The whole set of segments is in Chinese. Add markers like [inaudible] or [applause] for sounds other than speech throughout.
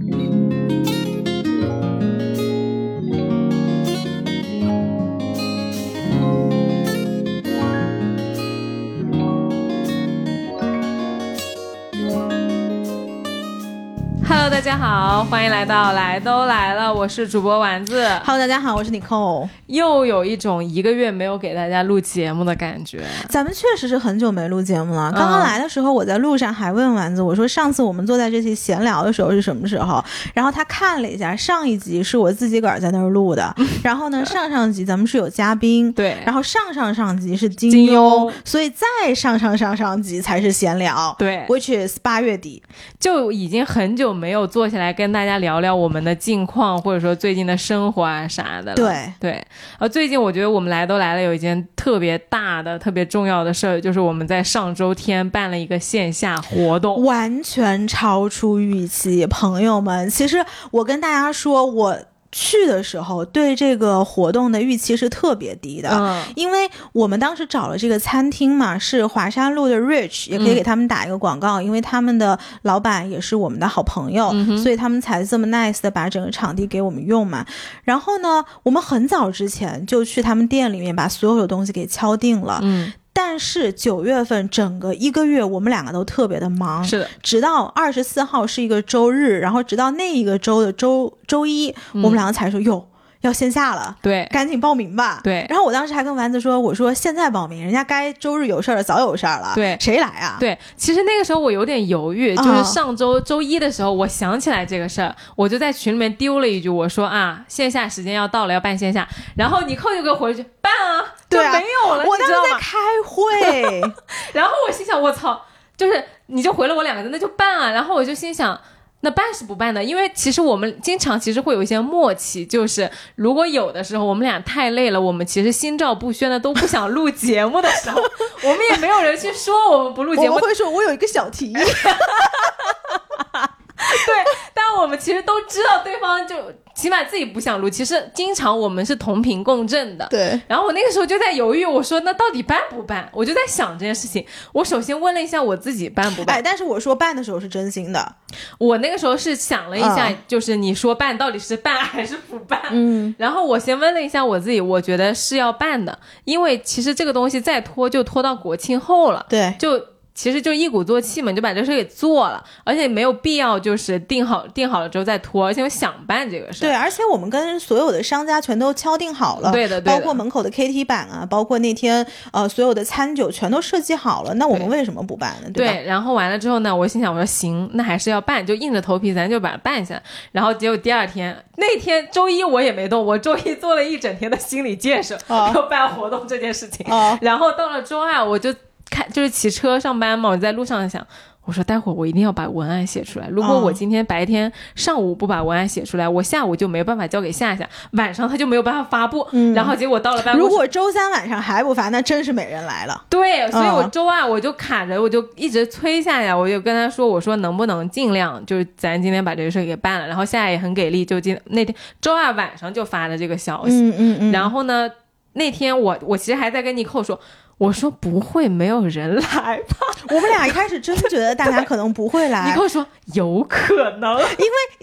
Hello，大家好，欢迎来到来都来了，我是主播丸子。Hello，大家好，我是 Nicole。又有一种一个月没有给大家录节目的感觉。咱们确实是很久没录节目了。嗯刚刚来的时候，我在路上还问丸子，我说上次我们坐在这期闲聊的时候是什么时候？然后他看了一下，上一集是我自己个儿在那儿录的，[laughs] 然后呢，上上集咱们是有嘉宾，对然后上上上集是金金优优，所以再上上上上集才是闲聊。对，which is 八月底。就已经很久没有坐下来跟大家聊聊我们的近况，或者说最近的生活啊啥的。对对，呃，最近我觉得我们来都来了，有一件特别大的、特别重要的事儿，就是我们在上周天办了一个线下活动。完全超出预期，朋友们。其实我跟大家说，我去的时候对这个活动的预期是特别低的。嗯，因为我们当时找了这个餐厅嘛，是华山路的 Rich，也可以给他们打一个广告，因为他们的老板也是我们的好朋友，所以他们才这么 nice 的把整个场地给我们用嘛。然后呢，我们很早之前就去他们店里面把所有的东西给敲定了。嗯，但是九月份整个一个月，我们两个都特别的忙，是的，直到二十四号是一个周日，然后直到那一个周的周周一，我们两个才说哟要线下了。对，赶紧报名吧！对然后我当时还跟丸子说：“我说现在报名，人家该周日有事儿早有事儿了。对谁来啊？对，其实那个时候我有点犹豫，啊就是上周周一的时候，我想起来这个事儿，我就在群里面丢了一句，我说啊，线下时间要到了，要办线下。然后你扣就给我回了句办啊，就对啊没有了，我当？时在开会，[laughs] 然后我心想，我操，就是你就回了我两个字，那就办啊。然后我就心想。那办是不办的，因为其实我们经常其实会有一些默契，就是如果有的时候我们俩太累了，我们其实心照不宣的都不想录节目的时候，[laughs] 我们也没有人去说我们不录节目我，会说：“我有一个小提议。[laughs] 对，但我们其实都知道对方就起码自己不想录，其实经常我们是同频共振的”。对，然后我那个时候就在犹豫，我说那到底办不办？我就在想这件事情。我首先问了一下我自己办不办，哎，但是我说办的时候是真心的，我那个时候是想了一下，嗯就是你说办到底是办还是不办？嗯，然后我先问了一下我自己，我觉得是要办的，因为其实这个东西再拖就拖到国庆后了，对，就其实就一鼓作气嘛，你就把这事给做了，而且没有必要就是定好定好了之后再拖，而且我想办这个事。对，而且我们跟所有的商家全都敲定好了，对的对的包括门口的 KT 板啊，包括那天呃所有的餐酒全都设计好了，那我们为什么不办呢？吧？对，然后完了之后呢，我心想，我说行，那还是要办，就硬着头皮咱就把它办下来。然后结果第二天那天周一我也没动，我周一做了一整天的心理建设，哦要办活动这件事情。哦然后到了周二，我就开就是骑车上班嘛，我在路上想。我说待会儿我一定要把文案写出来。如果哦我今天白天上午不把文案写出来，我下午就没有办法交给夏夏，晚上他就没有办法发布。然后结果到了办公室，如果周三晚上还不发，那真是没人来了。对，所以我嗯周二我就卡着，我就一直催夏夏，我就跟他说，我说能不能尽量就是咱今天把这个事儿给办了。然后夏夏也很给力，就今那天周二晚上就发了这个消息。嗯嗯嗯，然后呢，那天我我其实还在跟尼寇说，我说不会没有人来吧？[laughs] 我们俩一开始真觉得大家可能不会尼来，寇说有可能。因为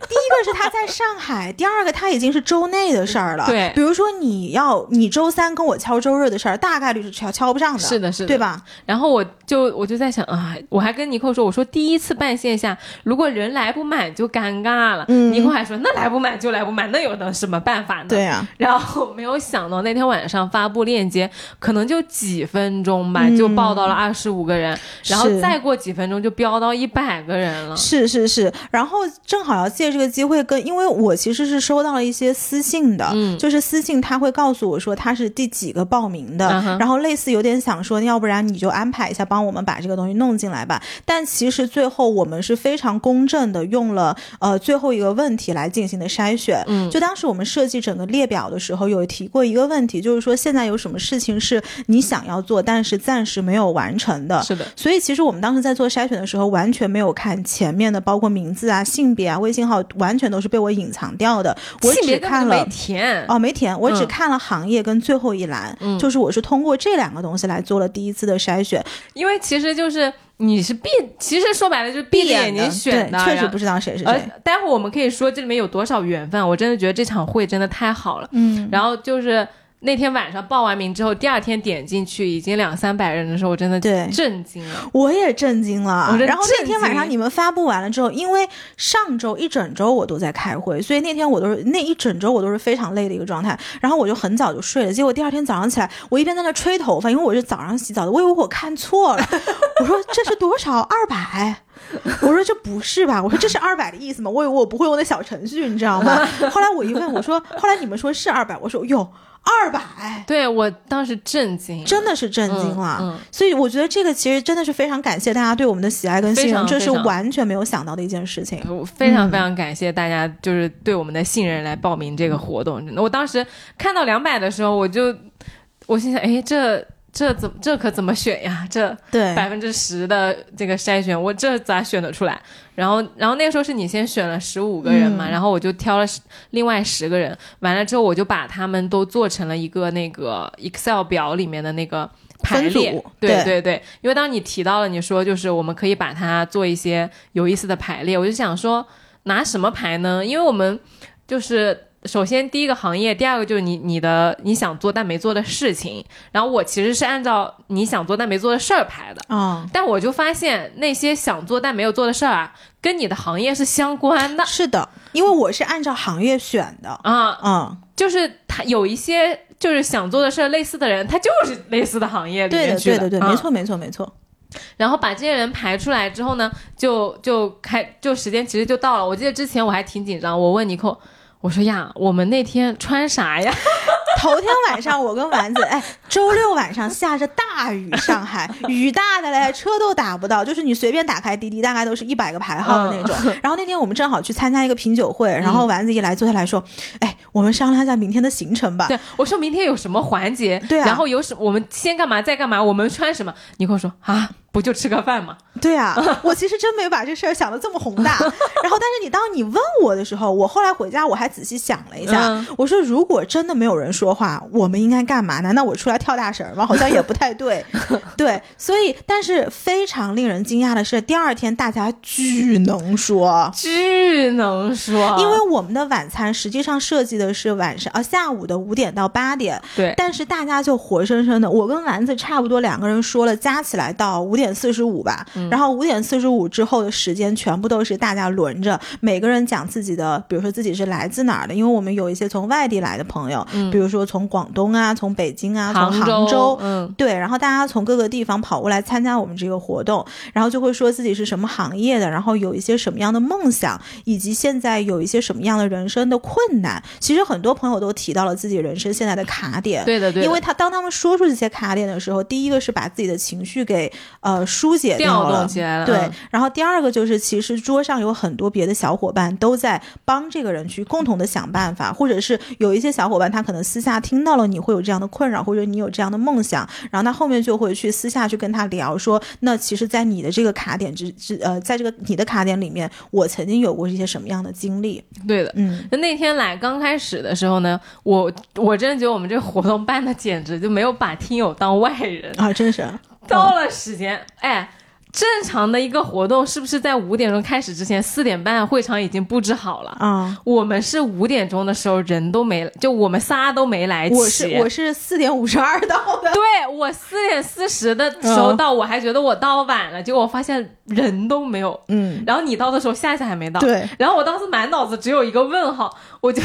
第一个是他在上海，第二个他已经是周内的事儿了。对比如说你要你周三跟我敲周日的事儿，大概率是敲敲不上的。是的，是的，对？吧？然后我就我就在想啊，我还跟尼克说，我说第一次办线下，如果人来不满就尴尬了。嗯尼克还说那来不满就来不满，那有能什么办法呢？对呀、然后没有想到那天晚上发布链接，可能就几分钟吧，嗯就报到了二十五个人，然后再过几分钟就飙到一百个人了。是是是，然后正好要借这个机会跟，因为我其实是收到了一些私信的，嗯就是私信他会告诉我说他是第几个报名的，嗯然后类似有点想说，要不然你就安排一下，帮我们把这个东西弄进来吧。但其实最后我们是非常公正的，用了呃最后一个问题来进行的筛选。嗯就当时我们设计整个列表的时候，有提过一个问题，就是说现在有什么事情是你想要做，但是暂时没有完成的。是的，所以其实我们当时在做筛选的时候，完全没有看前面的，包括名字啊、性别啊、微信号，完全都是被我隐藏掉的。我只看了没。填。哦，没填，我只嗯看了行业跟最后一栏，嗯就是我是通过这两个东西来做了第一次的筛选。因为其实就是你是闭，其实说白了就是闭着眼睛选的，确实不知道谁是谁。待会儿我们可以说这里面有多少缘分，我真的觉得这场会真的太好了。嗯，然后就是。那天晚上报完名之后，第二天点进去已经两三百人的时候，我真的震惊了。我也震惊了。然后那天晚上你们发布完了之后，因为上周一整周我都在开会，所以那天我都是那一整周我都是非常累的一个状态。然后我就很早就睡了。结果第二天早上起来，我一边在那吹头发，因为我是早上洗澡的，我以为我看错了。[laughs] 我说这是多少？二百？我说这不是吧？我说这是二百的意思吗？我以为我不会用那小程序，你知道吗？[laughs] 后来我一问，我说后来你们说是二百，我说哟。二百，对我当时震惊，真的是震惊了。所以我觉得这个其实真的是非常感谢大家对我们的喜爱跟信任，这是完全没有想到的一件事情。我非常非常感谢大家，就是对我们的信任来报名这个活动。真的，我当时看到两百的时候，我就我心想，哎，这。这怎这可怎么选呀？这对百分之十的这个筛选，我这咋选得出来？然后，然后那个时候是你先选了十五个人嘛，然后我就挑了另外十个人，完了之后我就把他们都做成了一个那个 Excel 表里面的那个排列。对对对，因为当你提到了你说就是我们可以把它做一些有意思的排列，我就想说拿什么排呢？因为我们就是。首先，第一个行业，第二个就是你你的你想做但没做的事情。然后我其实是按照你想做但没做的事儿排的啊。但我就发现那些想做但没有做的事儿啊，跟你的行业是相关的。是的，因为我是按照行业选的啊啊，就是他有一些就是想做的事儿类似的人，他就是类似的行业里面去的。对对对，没错没错没错。然后把这些人排出来之后呢，就就开就时间其实就到了。我记得之前我还挺紧张，我问尼克。我说呀，我们那天穿啥呀？[laughs] 头天晚上我跟丸子，哎，周六晚上下着大雨，上海雨大的嘞，车都打不到，就是你随便打开滴滴，大概都是一百个排号的那种。[laughs] 然后那天我们正好去参加一个品酒会，然后丸子一来坐下来说，哎，我们商量一下明天的行程吧。对，我说明天有什么环节？对啊。然后有什，我们先干嘛，再干嘛？我们穿什么？你跟我说啊。不就吃个饭吗？对啊，[laughs] 我其实真没把这事儿想的这么宏大。然后，但是你当你问我的时候，我后来回家我还仔细想了一下，我说如果真的没有人说话，我们应该干嘛？难道我出来跳大神吗？好像也不太对。[laughs] 对，所以，但是非常令人惊讶的是，第二天大家巨能说，巨能说，因为我们的晚餐实际上设计的是晚上啊下午的五点到八点。对，但是大家就活生生的，我跟丸子差不多两个人说了，加起来到五点。点四十五吧，然后五点四十五之后的时间全部都是大家轮着，每个人讲自己的，比如说自己是来自哪儿的，因为我们有一些从外地来的朋友，比如说从广东啊，从北京啊，从杭州，嗯，对，然后大家从各个地方跑过来参加我们这个活动，然后就会说自己是什么行业的，然后有一些什么样的梦想，以及现在有一些什么样的人生的困难。其实很多朋友都提到了自己人生现在的卡点，对的，对，因为他当他们说出这些卡点的时候，第一个是把自己的情绪给呃。呃，疏解掉了，对。然后第二个就是，其实桌上有很多别的小伙伴都在帮这个人去共同的想办法，或者是有一些小伙伴他可能私下听到了你会有这样的困扰，或者你有这样的梦想，然后他后面就会去私下去跟他聊说，那其实，在你的这个卡点之之呃，在这个你的卡点里面，我曾经有过一些什么样的经历？对的，嗯。那那天来刚开始的时候呢，我我真的觉得我们这个活动办的简直就没有把听友当外人啊，真是。[laughs] 到了时间，哎。正常的一个活动是不是在五点钟开始之前，四点半会场已经布置好了啊？我们是五点钟的时候人都没，就我们仨都没来齐。我是我是四点五十二到的。对我四点四十的时候到，我还觉得我到晚了，结果我发现人都没有。嗯。然后你到的时候，夏夏还没到。对。然后我当时满脑子只有一个问号，我就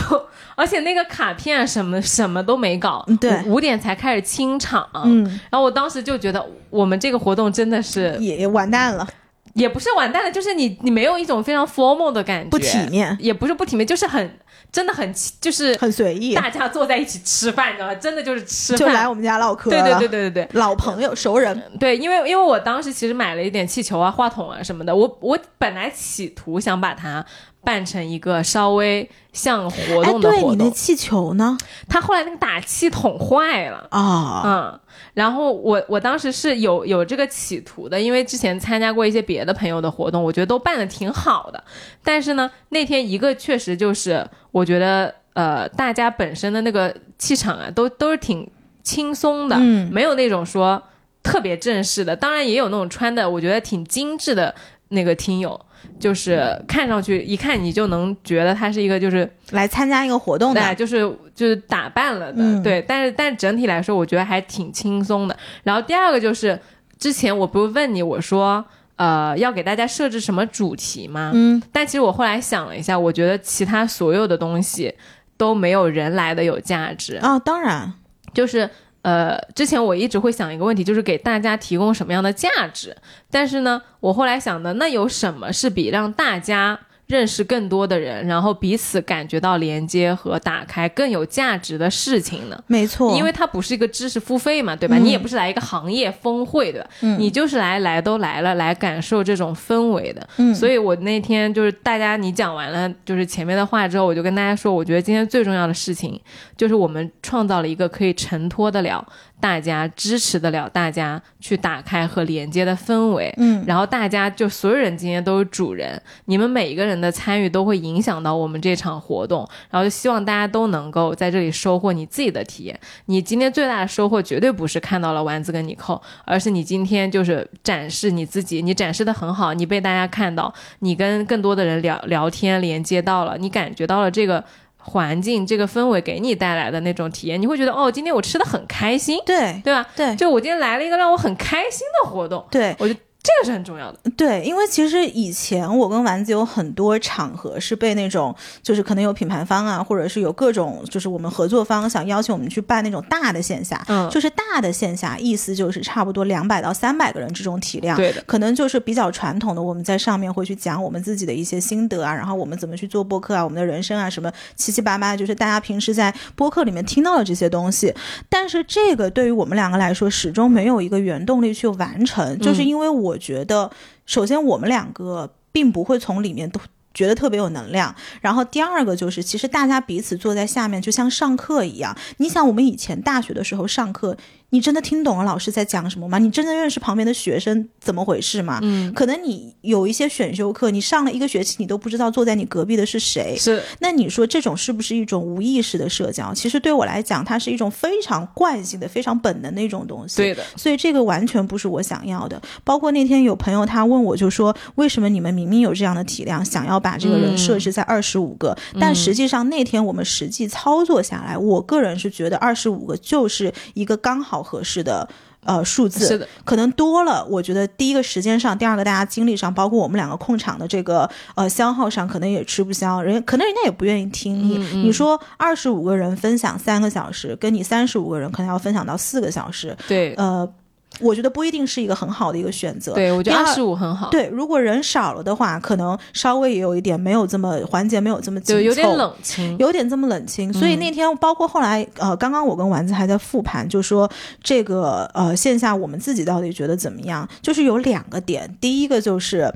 而且那个卡片什么什么都没搞。对。五点才开始清场。嗯。然后我当时就觉得我们这个活动真的是也。完蛋了，也不是完蛋了，就是你你没有一种非常 formal 的感觉，不体面，也不是不体面，就是很真的很就是很随意，大家坐在一起吃饭，你知道吗？真的就是吃饭，就来我们家唠嗑，对对对对对对，老朋友熟人，对，因为因为我当时其实买了一点气球啊、话筒啊什么的，我我本来企图想把它。办成一个稍微像活动的活动。对，你那气球呢？他后来那个打气筒坏了啊，嗯，然后我我当时是有有这个企图的，因为之前参加过一些别的朋友的活动，我觉得都办的挺好的。但是呢，那天一个确实就是，我觉得呃，大家本身的那个气场啊，都都是挺轻松的，嗯，没有那种说。特别正式的，当然也有那种穿的我觉得挺精致的那个听友，就是看上去一看你就能觉得他是一个就是来参加一个活动的，对，就是就是打扮了的，嗯对，但是但是整体来说，我觉得还挺轻松的。然后第二个就是之前我不是问你我说。呃，要给大家设置什么主题吗？嗯，但其实我后来想了一下，我觉得其他所有的东西都没有人来的有价值。啊，当然，就是呃，之前我一直会想一个问题，就是给大家提供什么样的价值。但是呢，我后来想的，那有什么是比让大家认识更多的人，然后彼此感觉到连接和打开更有价值的事情呢？没错，因为它不是一个知识付费嘛，对吧？嗯你也不是来一个行业峰会的，嗯你就是来来都来了，来感受这种氛围的。嗯，所以我那天就是大家你讲完了就是前面的话之后，我就跟大家说，我觉得今天最重要的事情就是我们创造了一个可以承托得了大家、支持得了大家去打开和连接的氛围。嗯，然后大家就所有人今天都是主人，你们每一个人的参与都会影响到我们这场活动，然后就希望大家都能够在这里收获你自己的体验。你今天最大的收获绝对不是看到了丸子跟你扣，而是你今天就是展示你自己，你展示的很好，你被大家看到，你跟更多的人聊聊天连接到了，你感觉到了这个。环境这个氛围给你带来的那种体验，你会觉得哦，今天我吃的很开心，对对吧？对就我今天来了一个让我很开心的活动，对我觉得这个是很重要的。对，因为其实以前我跟丸子有很多场合是被那种，就是可能有品牌方啊，或者是有各种就是我们合作方想邀请我们去办那种大的线下，嗯就是大的线下，意思就是差不多两百到三百个人这种体量，对的，可能就是比较传统的，我们在上面会去讲我们自己的一些心得啊，然后我们怎么去做播客啊，我们的人生啊，什么七七八八，就是大家平时在播客里面听到的这些东西。但是这个对于我们两个来说，始终没有一个原动力去完成，就是因为我觉得，首先我们两个并不会从里面都。觉得特别有能量，然后第二个就是，其实大家彼此坐在下面，就像上课一样。你想，我们以前大学的时候上课，你真的听懂了老师在讲什么吗？你真的认识旁边的学生怎么回事吗？嗯，可能你有一些选修课，你上了一个学期，你都不知道坐在你隔壁的是谁。是那你说这种是不是一种无意识的社交？其实对我来讲，它是一种非常惯性的、非常本能的一种东西。对的，所以这个完全不是我想要的。包括那天有朋友他问我，就说为什么你们明明有这样的体量，想要把这个人设置在二十五个，嗯但实际上那天我们实际操作下来，我个人是觉得二十五个就是一个刚好合适的。呃，数字是的，可能多了，我觉得第一个时间上，第二个大家精力上，包括我们两个控场的这个呃消耗上，可能也吃不消，人可能人家也不愿意听你。嗯嗯你说二十五个人分享三个小时，跟你三十五个人可能要分享到四个小时，对呃，我觉得不一定是一个很好的一个选择。对，我觉得二二十五很好，对，如果人少了的话，可能稍微也有一点没有这么环节没有这么紧凑，就有点冷清。有点这么冷清。所以嗯那天包括后来呃，刚刚我跟丸子还在复盘，就说这个呃线下我们自己到底觉得怎么样？就是有两个点，第一个就是。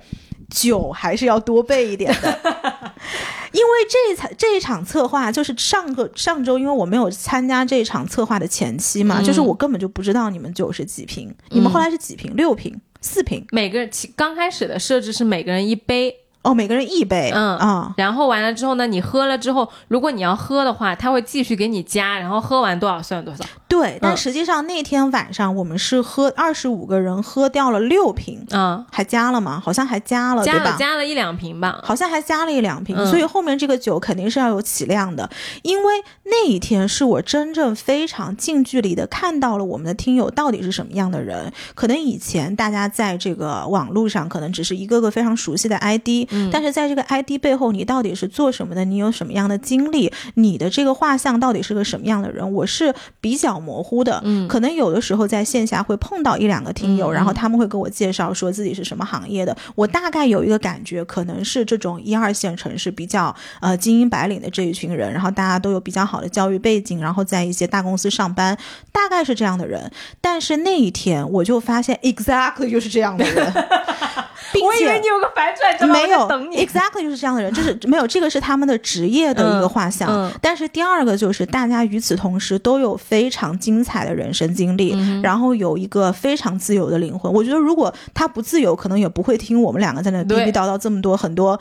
酒还是要多备一点的，因 [laughs] 为这一场这一场策划就是上个上周，因为我没有参加这一场策划的前期嘛，嗯就是我根本就不知道你们酒是几瓶，你们后来是几瓶？六瓶、四瓶？每个人其刚开始的设置是每个人一杯，哦，每个人一杯，嗯啊，然后完了之后呢，你喝了之后，如果你要喝的话，他会继续给你加，然后喝完多少算多少。对，但嗯实际上那天晚上我们是喝二十五个人喝掉了六瓶，嗯，还加了吗？好像还加了，加了？加了一两瓶吧。好像还加了一两瓶，嗯所以后面这个酒肯定是要有起量的，因为那一天是我真正非常近距离的看到了我们的听友到底是什么样的人。可能以前大家在这个网络上可能只是一个个非常熟悉的 ID，、嗯但是在这个 ID 背后，你到底是做什么的？你有什么样的经历？你的这个画像到底是个什么样的人？我是比较模糊的。嗯可能有的时候在线下会碰到一两个听友，嗯然后他们会给我介绍说自己是什么行业的，我大概有一个感觉，可能是这种一二线城市比较呃精英白领的这一群人，然后大家都有比较好的教育背景，然后在一些大公司上班，大概是这样的人。但是那一天我就发现，exactly 就是这样的人，[laughs] 并我以为且你有个反转，没有等你。exactly 就是这样的人，就是 [laughs] 没有这个是他们的职业的一个画像。嗯嗯但是第二个就是大家与此同时都有非常精彩的人生经历，嗯然后有一个非常自由的灵魂。我觉得如果他不自由，可能也不会听我们两个在那对逼逼叨叨这么多很多。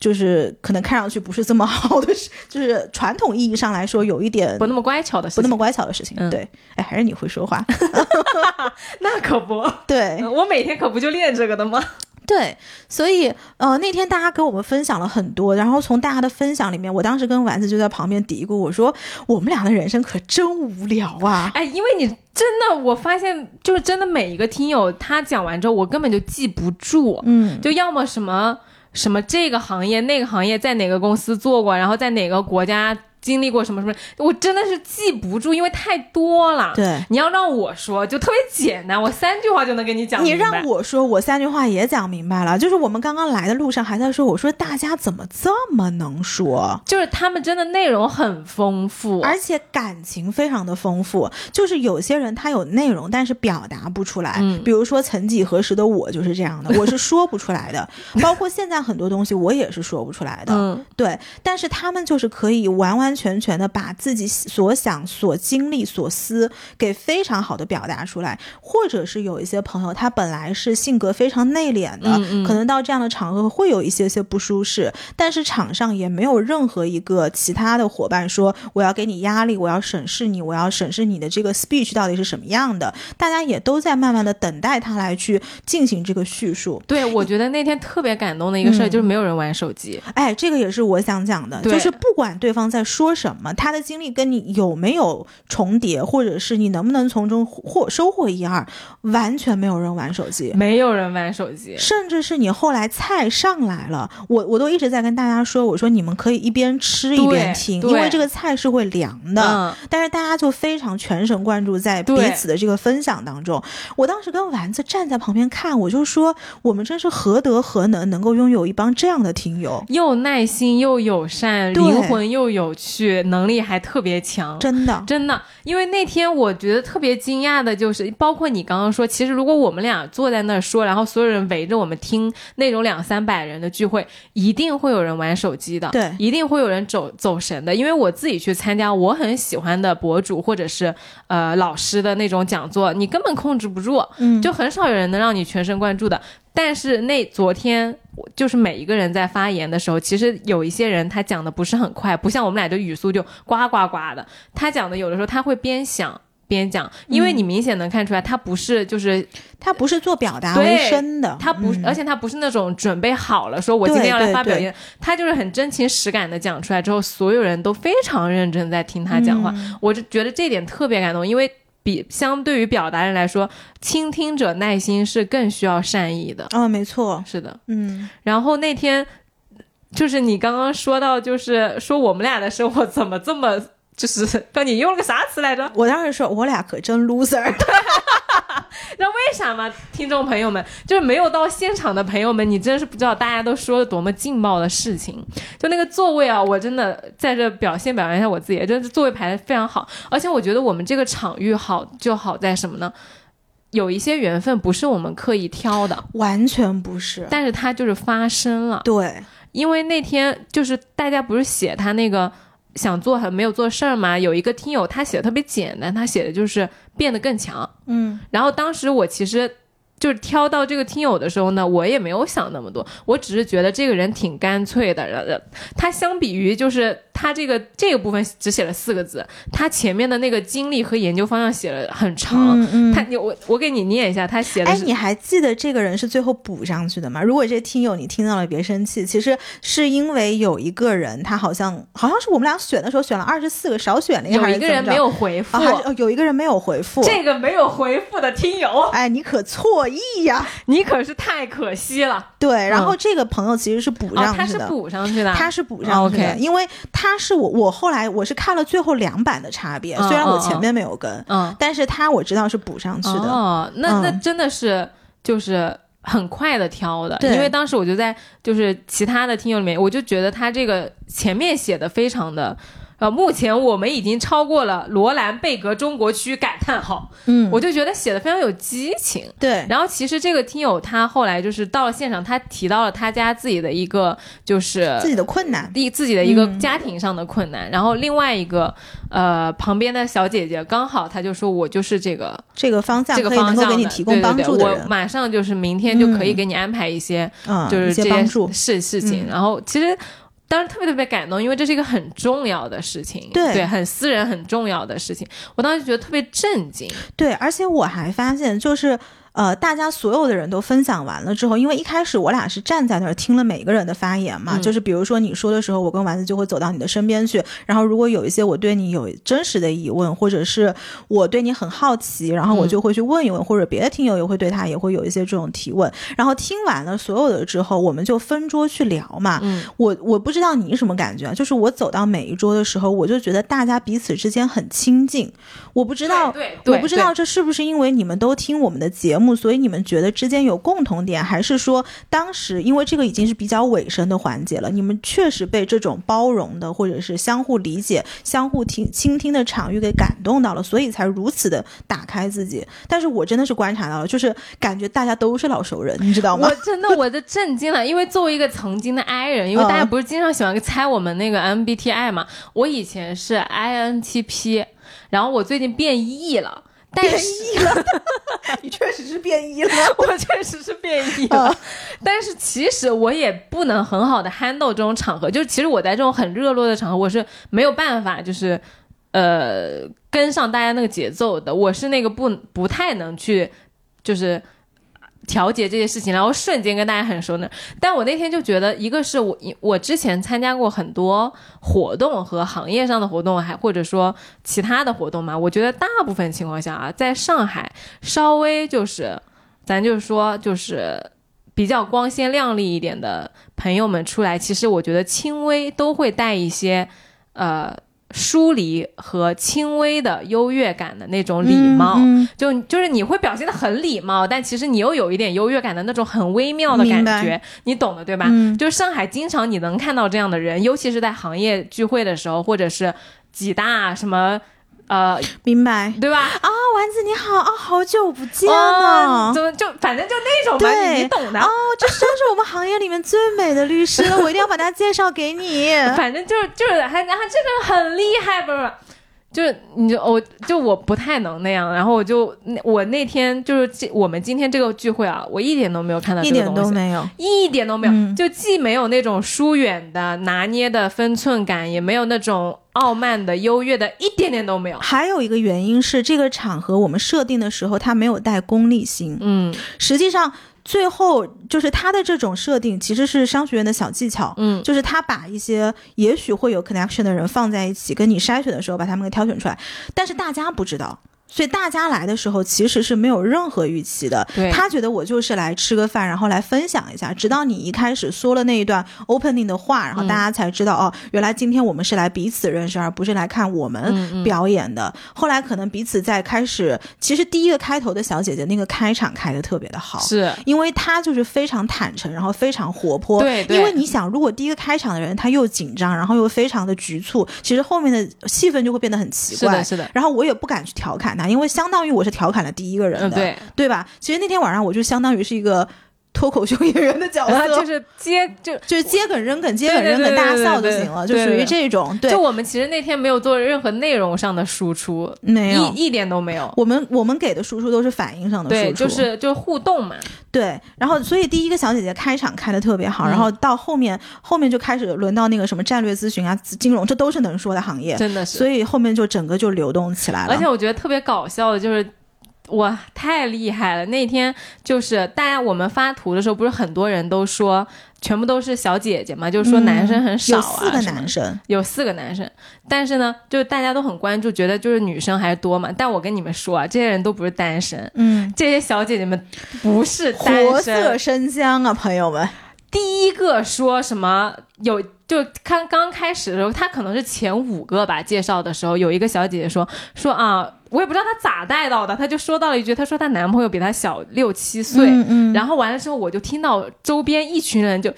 就是可能看上去不是这么好的事，就是传统意义上来说有一点不那么乖巧的事情，不那么乖巧的事情。嗯对，哎，还是你会说话。[laughs] 那可不，对我每天可不就练这个的吗？对，所以呃，那天大家给我们分享了很多，然后从大家的分享里面，我当时跟丸子就在旁边嘀咕，我说我们俩的人生可真无聊啊！哎，因为你真的，我发现就是真的每一个听友他讲完之后，我根本就记不住，嗯，就要么什么什么这个行业那个行业在哪个公司做过，然后在哪个国家。经历过什么什么，我真的是记不住，因为太多了。对，你要让我说，就特别简单，我三句话就能给你讲。你让我说，我三句话也讲明白了。就是我们刚刚来的路上还在说，我说大家怎么这么能说？就是他们真的内容很丰富，而且感情非常的丰富。就是有些人他有内容，但是表达不出来。嗯，比如说曾几何时的我就是这样的，我是说不出来的。[laughs] 包括现在很多东西，我也是说不出来的。嗯，对。但是他们就是可以完完。完全全的把自己所想、所经历、所思给非常好的表达出来，或者是有一些朋友，他本来是性格非常内敛的，可能到这样的场合会有一些些不舒适，但是场上也没有任何一个其他的伙伴说我要给你压力，我要审视你，我要审视你的这个 speech 到底是什么样的，大家也都在慢慢的等待他来去进行这个叙述。对，我觉得那天特别感动的一个事儿就是没有人玩手机，哎，这个也是我想讲的，就是不管对方在说。说什么？他的经历跟你有没有重叠，或者是你能不能从中获收获一二？完全没有人玩手机，没有人玩手机，甚至是你后来菜上来了，我我都一直在跟大家说，我说你们可以一边吃一边听，因为这个菜是会凉的。但是大家就非常全神贯注在彼此的这个分享当中。我当时跟丸子站在旁边看，我就说，我们真是何德何能，能够拥有一帮这样的听友，又耐心又友善，灵魂又有趣。去能力还特别强，真的。真的，因为那天我觉得特别惊讶的就是，包括你刚刚说，其实如果我们俩坐在那儿说，然后所有人围着我们听那种两三百人的聚会，一定会有人玩手机的，对，一定会有人走走神的。因为我自己去参加我很喜欢的博主或者是呃老师的那种讲座，你根本控制不住，嗯，就很少有人能让你全神贯注的。但是那昨天就是每一个人在发言的时候，其实有一些人他讲的不是很快，不像我们俩的语速就呱呱呱的。他讲的有的时候他会边想边讲，因为你明显能看出来他不是就是他不是做表达为生的，他不，而且他不是那种准备好了说我今天要来发表言，他就是很真情实感的讲出来之后，所有人都非常认真在听他讲话，我就觉得这点特别感动，因为。比相对于表达人来说，倾听者耐心是更需要善意的。啊，没错，是的，嗯。然后那天，就是你刚刚说到，就是说我们俩的生活怎么这么，就是 [laughs] 说你用了个啥词来着？我当时说我俩可真 loser。[laughs] 那为啥嘛？听众朋友们，就是没有到现场的朋友们，你真是不知道大家都说了多么劲爆的事情。就那个座位啊，我真的在这表现表扬一下我自己，就是座位排的非常好。而且我觉得我们这个场域好就好在什么呢？有一些缘分不是我们刻意挑的，完全不是，但是它就是发生了。对，因为那天就是大家不是写他那个。想做还没有做事儿嘛？有一个听友他写的特别简单，他写的就是变得更强。嗯，然后当时我其实。就是挑到这个听友的时候呢，我也没有想那么多，我只是觉得这个人挺干脆的。他相比于就是他这个这个部分只写了四个字，他前面的那个经历和研究方向写了很长。他你我我给你念一下，他写的。哎，你还记得这个人是最后补上去的吗？如果这听友你听到了，别生气。其实是因为有一个人，他好像好像是我们俩选的时候选了二十四个，少选了一个，有一个人没有回复，有一个人没有回复。这个没有回复的听友，哎，你可错。意呀，你可是太可惜了。对，然后这个朋友其实是补上去的，他是补上去的，他是补上去的，因为他是我，我后来我是看了最后两版的差别，虽然我前面没有跟，嗯，但是他我知道是补上去的。哦，那那真的是就是很快的挑的，因为当时我就在就是其他的听友里面，我就觉得他这个前面写的非常的。呃，目前我们已经超过了罗兰贝格中国区感叹号，嗯，我就觉得写的非常有激情，对。然后其实这个听友他后来就是到了现场，他提到了他家自己的一个就是自己的困难，第自己的一个家庭上的困难。然后另外一个呃旁边的小姐姐刚好她就说我就是这个这个方向这个方向给你提供帮助的人，我马上就是明天就可以给你安排一些嗯就是这些事事情。然后其实。当时特别特别感动，因为这是一个很重要的事情，对对，很私人、很重要的事情。我当时觉得特别震惊，对，而且我还发现，就是呃，大家所有的人都分享完了之后，因为一开始我俩是站在那儿听了每个人的发言嘛，嗯就是比如说你说的时候，我跟丸子就会走到你的身边去，然后如果有一些我对你有真实的疑问，或者是我对你很好奇，然后我嗯就会去问一问，或者别的听友也会对他也会有一些这种提问，然后听完了所有的之后，我们就分桌去聊嘛。嗯，我我不知道你什么感觉啊，就是我走到每一桌的时候，我就觉得大家彼此之间很亲近。我不知道，对对我不知道这是不是因为你们都听我们的节目，所以你们觉得之间有共同点，还是说当时因为这个已经是比较尾声的环节了，你们确实被这种包容的或者是相互理解、相互听倾听的场域给感动到了，所以才如此的打开自己。但是我真的是观察到了，就是感觉大家都是老熟人，你知道吗我？真的我都震惊了，因为作为一个曾经的 I 人，因为大家嗯不是经常喜欢猜我们那个 MBTI 嘛，我以前是 INTP，然后我最近变异了。但是异了，[laughs] 你确实是变异了。[laughs] 我确实是变异了，嗯但是其实我也不能很好的 handle 这种场合，就是其实我在这种很热络的场合，我是没有办法，就是呃跟上大家那个节奏的，我是那个不不太能去就是。调节这些事情，然后瞬间跟大家很熟呢。但我那天就觉得，一个是我我之前参加过很多活动和行业上的活动，还或者说其他的活动嘛，我觉得大部分情况下啊，在上海稍微就是咱就是说就是比较光鲜亮丽一点的朋友们出来，其实我觉得轻微都会带一些呃疏离和轻微的优越感的那种礼貌。嗯嗯就就是你会表现的很礼貌，但其实你又有一点优越感的那种很微妙的感觉，你懂的对吧？嗯就是上海经常你能看到这样的人，尤其是在行业聚会的时候，或者是几大什么呃，明白对吧？啊，丸子你好啊，好久不见哦，了。怎么就反正就那种吧，你你懂的。哦，这真是我们行业里面最美的律师了，[laughs] 我一定要把他介绍给你。反正就是就是还然后这个很厉害，不是不是，就是你就我就我不太能那样，然后我就那我那天就是这我们今天这个聚会啊，我一点都没有看到一点这个东西都没有。一点都没有，嗯就既没有那种疏远的拿捏的分寸感，也没有那种傲慢的优越的，一点点都没有。还有一个原因是，这个场合我们设定的时候，他没有带功利心。嗯实际上，最后就是他的这种设定其实是商学院的小技巧。嗯，就是他把一些也许会有 connection 的人放在一起，跟你筛选的时候把他们给挑选出来，但是大家不知道。所以大家来的时候其实是没有任何预期的，对他觉得我就是来吃个饭，然后来分享一下。直到你一开始说了那一段 opening 的话，然后大家才知道、哦，原来今天我们是来彼此认识，而不是来看我嗯们表演的。后来可能彼此在开始，其实第一个开头的小姐姐那个开场开的特别的好，是因为她就是非常坦诚，然后非常活泼。对对因为你想，如果第一个开场的人他又紧张，然后又非常的局促，其实后面的气氛就会变得很奇怪。是的，是的，然后我也不敢去调侃他，因为相当于我是调侃了第一个人的，嗯，对。对吧？其实那天晚上我就相当于是一个脱口秀演员的角色，就是接就 [laughs] 就是接梗扔梗，接梗扔梗，大家笑就行了，就属于这种。对就，我们其实那天没有做任何内容上的输出，没有。一一点都没有。我们我们给的输出都是反应上的输对，出，就是就是互动嘛。对，然后所以第一个小姐姐开场开的特别好，嗯然后到后面后面就开始轮到那个什么战略咨询啊、金融，这都是能说的行业，真的是。所以后面就整个就流动起来了。而且我觉得特别搞笑的就是。哇，太厉害了！那天就是大家我们发图的时候，不是很多人都说全部都是小姐姐嘛，就是说男生很少啊、嗯有四个男生，有四个男生，但是呢，就大家都很关注，觉得就是女生还是多嘛。但我跟你们说啊，这些人都不是单身，嗯，这些小姐姐们不是单活色。生香啊，朋友们。第一个说什么有，就刚刚开始的时候，她可能是前五个吧。介绍的时候，有一个小姐姐说说啊，我也不知道她咋带到的，她就说到了一句，她说她男朋友比她小六七岁。嗯嗯，然后完了之后，我就听到周边一群人就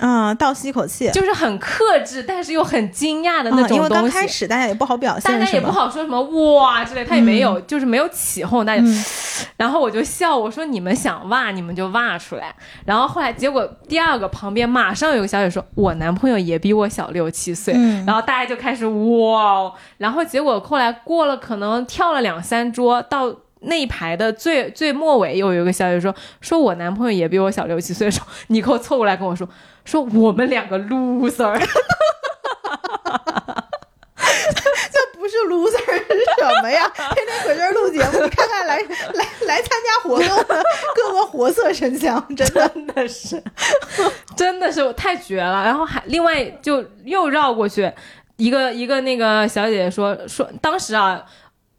啊，倒吸一口气，就是很克制，但是又很惊讶的那啊因为刚。开始大家也不好表现，大家也不。好说什么哇之类，他也没有，就是没有起哄，大家。嗯 [laughs] 然后我就笑，我说你们想哇你们就哇出来。然后后来结果第二个旁边马上有个小姐说，我男朋友也比我小六七岁。嗯然后大家就开始哇哦，然后结果后来过了可能跳了两三桌到。那一排的最最末尾又有一个小姐说说我男朋友也比我小六七岁，说 [laughs] 你给我凑过来跟我说说我们两个 loser。[laughs] 这不是 loser 是什么呀？天天搁这儿录节目，你看看来来来参加活动的各个活色生香，真的真的是，真的是太绝了。然后还另外就又绕过去，一个一个那个小姐姐说说，当时啊，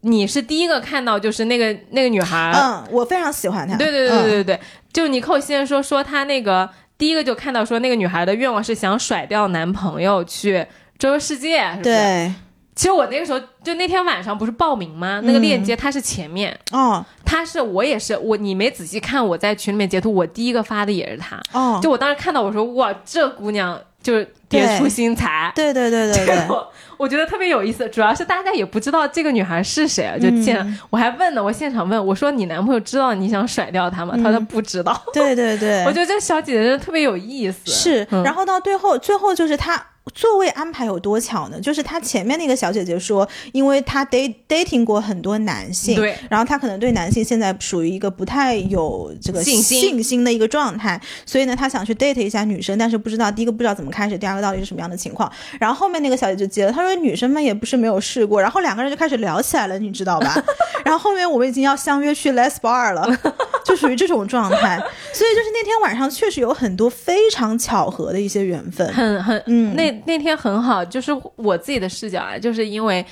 你是第一个看到，就是那个那个女孩，嗯，我非常喜欢她。对对对对嗯对对，就你寇先说说她那个第一个就看到说那个女孩的愿望是想甩掉男朋友去周游世界，是不是？对，其实我那个时候就那天晚上不是报名吗？那个链接它是前面，哦它是我也是我你没仔细看我在群里面截图，我第一个发的也是她。哦，就我当时看到，我说哇，这姑娘就是别出心裁。对对对对对，结果我觉得特别有意思，主要是大家也不知道这个女孩是谁啊，就见、嗯我还问呢，我现场问我说你男朋友知道你想甩掉他吗？他说不知道。对对对，[laughs] 我觉得这小姐姐特别有意思。是，嗯然后到最后，最后就是她座位安排有多巧呢？就是她前面那个小姐姐说，因为她 date dating 过很多男性，对，然后她可能对男性现在属于一个不太有这个信心信心的一个状态，所以呢，她想去 date 一下女生，但是不知道第一个不知道怎么开始，第二个到底是什么样的情况。然后后面那个小姐就接了，她说女生们也不是没有试过，然后两个人就开始聊起来了，你知道吧？[laughs] 然后后面我们已经要相约去 Les Bar 了，就属于这种状态。所以就是那天晚上确实有很多非常巧合的一些缘分。很很，嗯那那天很好，就是我自己的视角啊，就是因为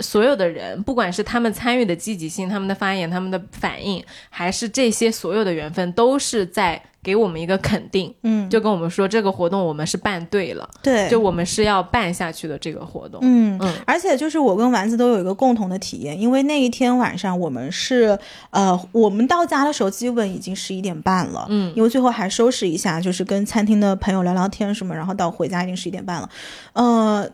所有的人，不管是他们参与的积极性、他们的发言、他们的反应，还是这些所有的缘分，都是在给我们一个肯定，嗯，就跟我们说这个活动我们是办对了，对，就我们是要办下去的这个活动。嗯嗯。而且就是我跟丸子都有一个共同的体验，因为那一天晚上我们是呃，我们到家的时候基本已经十一点半了，嗯。因为最后还收拾一下，就是跟餐厅的朋友聊聊天什么，然后到回家已经十一点半了，呃。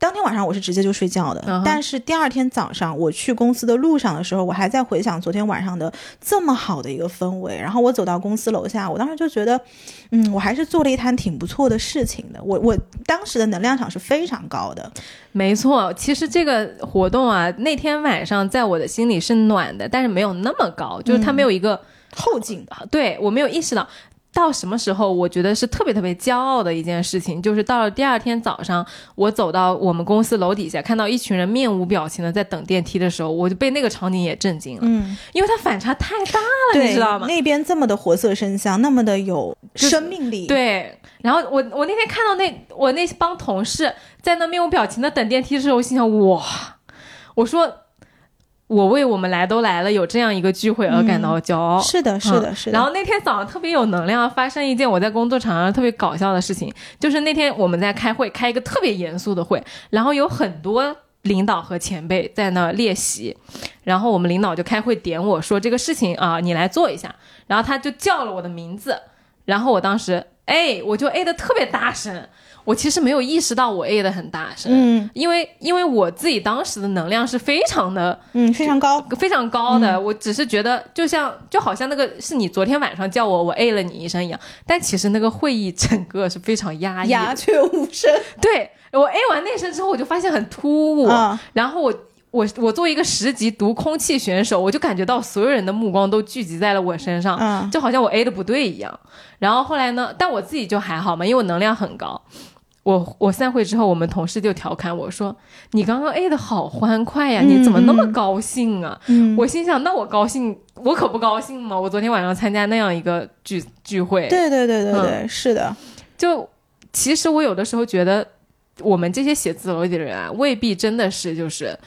当天晚上我是直接就睡觉的但是第二天早上我去公司的路上的时候，我还在回想昨天晚上的这么好的一个氛围。然后我走到公司楼下，我当时就觉得，嗯，我还是做了一摊挺不错的事情的。我我当时的能量场是非常高的。没错，其实这个活动啊，那天晚上在我的心里是暖的，但是没有那么高，就是它没有一个。后劲，对我没有意识到。到什么时候，我觉得是特别特别骄傲的一件事情，就是到了第二天早上，我走到我们公司楼底下，看到一群人面无表情的在等电梯的时候，我就被那个场景也震惊了，嗯，因为它反差太大了，你知道吗？那边这么的活色生香，那么的有生命力，，对，然后我我那天看到那我那帮同事在那面无表情的等电梯的时候，我心想哇，我说我为我们来都来了有这样一个聚会而感到骄傲。是的，是的，嗯是的。然后那天早上特别有能量，发生一件我在工作场上特别搞笑的事情，就是那天我们在开会，开一个特别严肃的会，然后有很多领导和前辈在那列席，然后我们领导就开会点我说这个事情啊，你来做一下，然后他就叫了我的名字，然后我当时哎，我就 A 的特别大声，我其实没有意识到我 A 的很大声，嗯因为因为我自己当时的能量是非常的。嗯，非常高，非常高的，我只是觉得就像就好像那个是你昨天晚上叫我，我 A 了你一声一样，但其实那个会议整个是非常压抑。鸦雀无声对我 A 完那声之后，我就发现很突兀，啊，然后我。我我作为一个十级读空气选手，我就感觉到所有人的目光都聚集在了我身上，嗯就好像我 A 的不对一样。然后后来呢，但我自己就还好嘛，因为我能量很高。我我散会之后，我们同事就调侃我说：“你刚刚 A 的好欢快呀，嗯你怎么那么高兴啊？”嗯，我心想，那我高兴，我可不高兴吗？我昨天晚上参加那样一个聚聚会，对对对对嗯对，是的，就其实我有的时候觉得，我们这些写字楼里的人啊，未必真的是就是。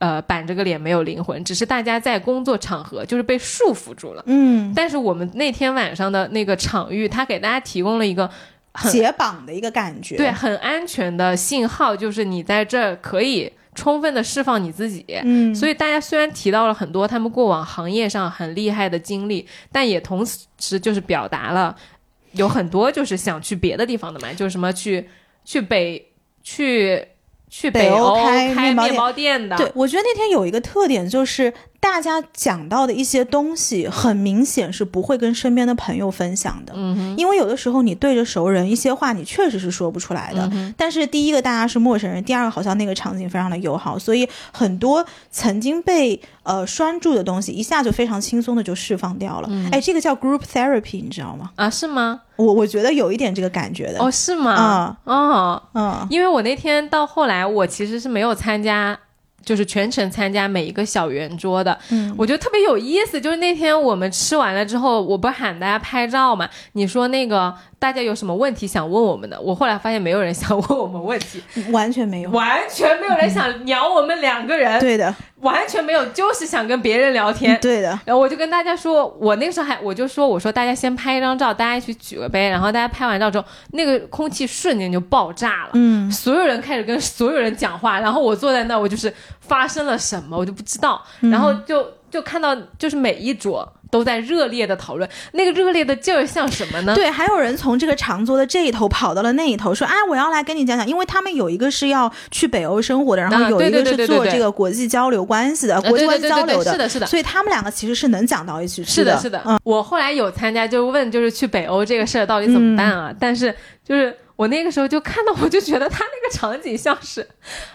呃，板着个脸没有灵魂，只是大家在工作场合就是被束缚住了。嗯，但是我们那天晚上的那个场域，它给大家提供了一个很解绑的一个感觉，对很安全的信号，就是你在这儿可以充分的释放你自己。嗯，所以大家虽然提到了很多他们过往行业上很厉害的经历，但也同时就是表达了有很多就是想去别的地方的嘛，就是什么去去北去去北欧欧开开面包店面包店的，对，我觉得那天有一个特点，就是大家讲到的一些东西，很明显是不会跟身边的朋友分享的。嗯因为有的时候你对着熟人一些话，你确实是说不出来的。但是第一个大家是陌生人，第二个好像那个场景非常的友好，所以很多曾经被呃拴住的东西，一下就非常轻松的就释放掉了。哎，这个叫 group therapy，你知道吗？啊，是吗？我我觉得有一点这个感觉的。哦，是吗？啊哦，嗯，因为我那天到后来，我其实是没有参加，就是全程参加每一个小圆桌的。嗯我觉得特别有意思，就是那天我们吃完了之后，我不是喊大家拍照嘛？你说那个大家有什么问题想问我们的？我后来发现没有人想问我们问题，[laughs] 完全没有。完全没有人想聊我们两个人，对的，完全没有，就是想跟别人聊天。对的，然后我就跟大家说，我那个时候还我就说，我说大家先拍一张照，大家一起举个杯，然后大家拍完照之后，那个空气瞬间就爆炸了，嗯，所有人开始跟所有人讲话，然后我坐在那，我就是发生了什么，我就不知道，然后就就看到就是每一桌都在热烈的讨论，那个热烈的劲儿像什么呢？对，还有人从这个长桌的这一头跑到了那一头，说：“啊，我要来跟你讲讲，因为他们有一个是要去北欧生活的，然后有一个是做这个国际交流关系的，呃国际交流的。是的是的。所以他们两个其实是能讲到一起去是的，是的，嗯，我后来有参加，就问就是去北欧这个事儿到底怎么办啊？但是就是我那个时候就看到，我就觉得他那个场景像是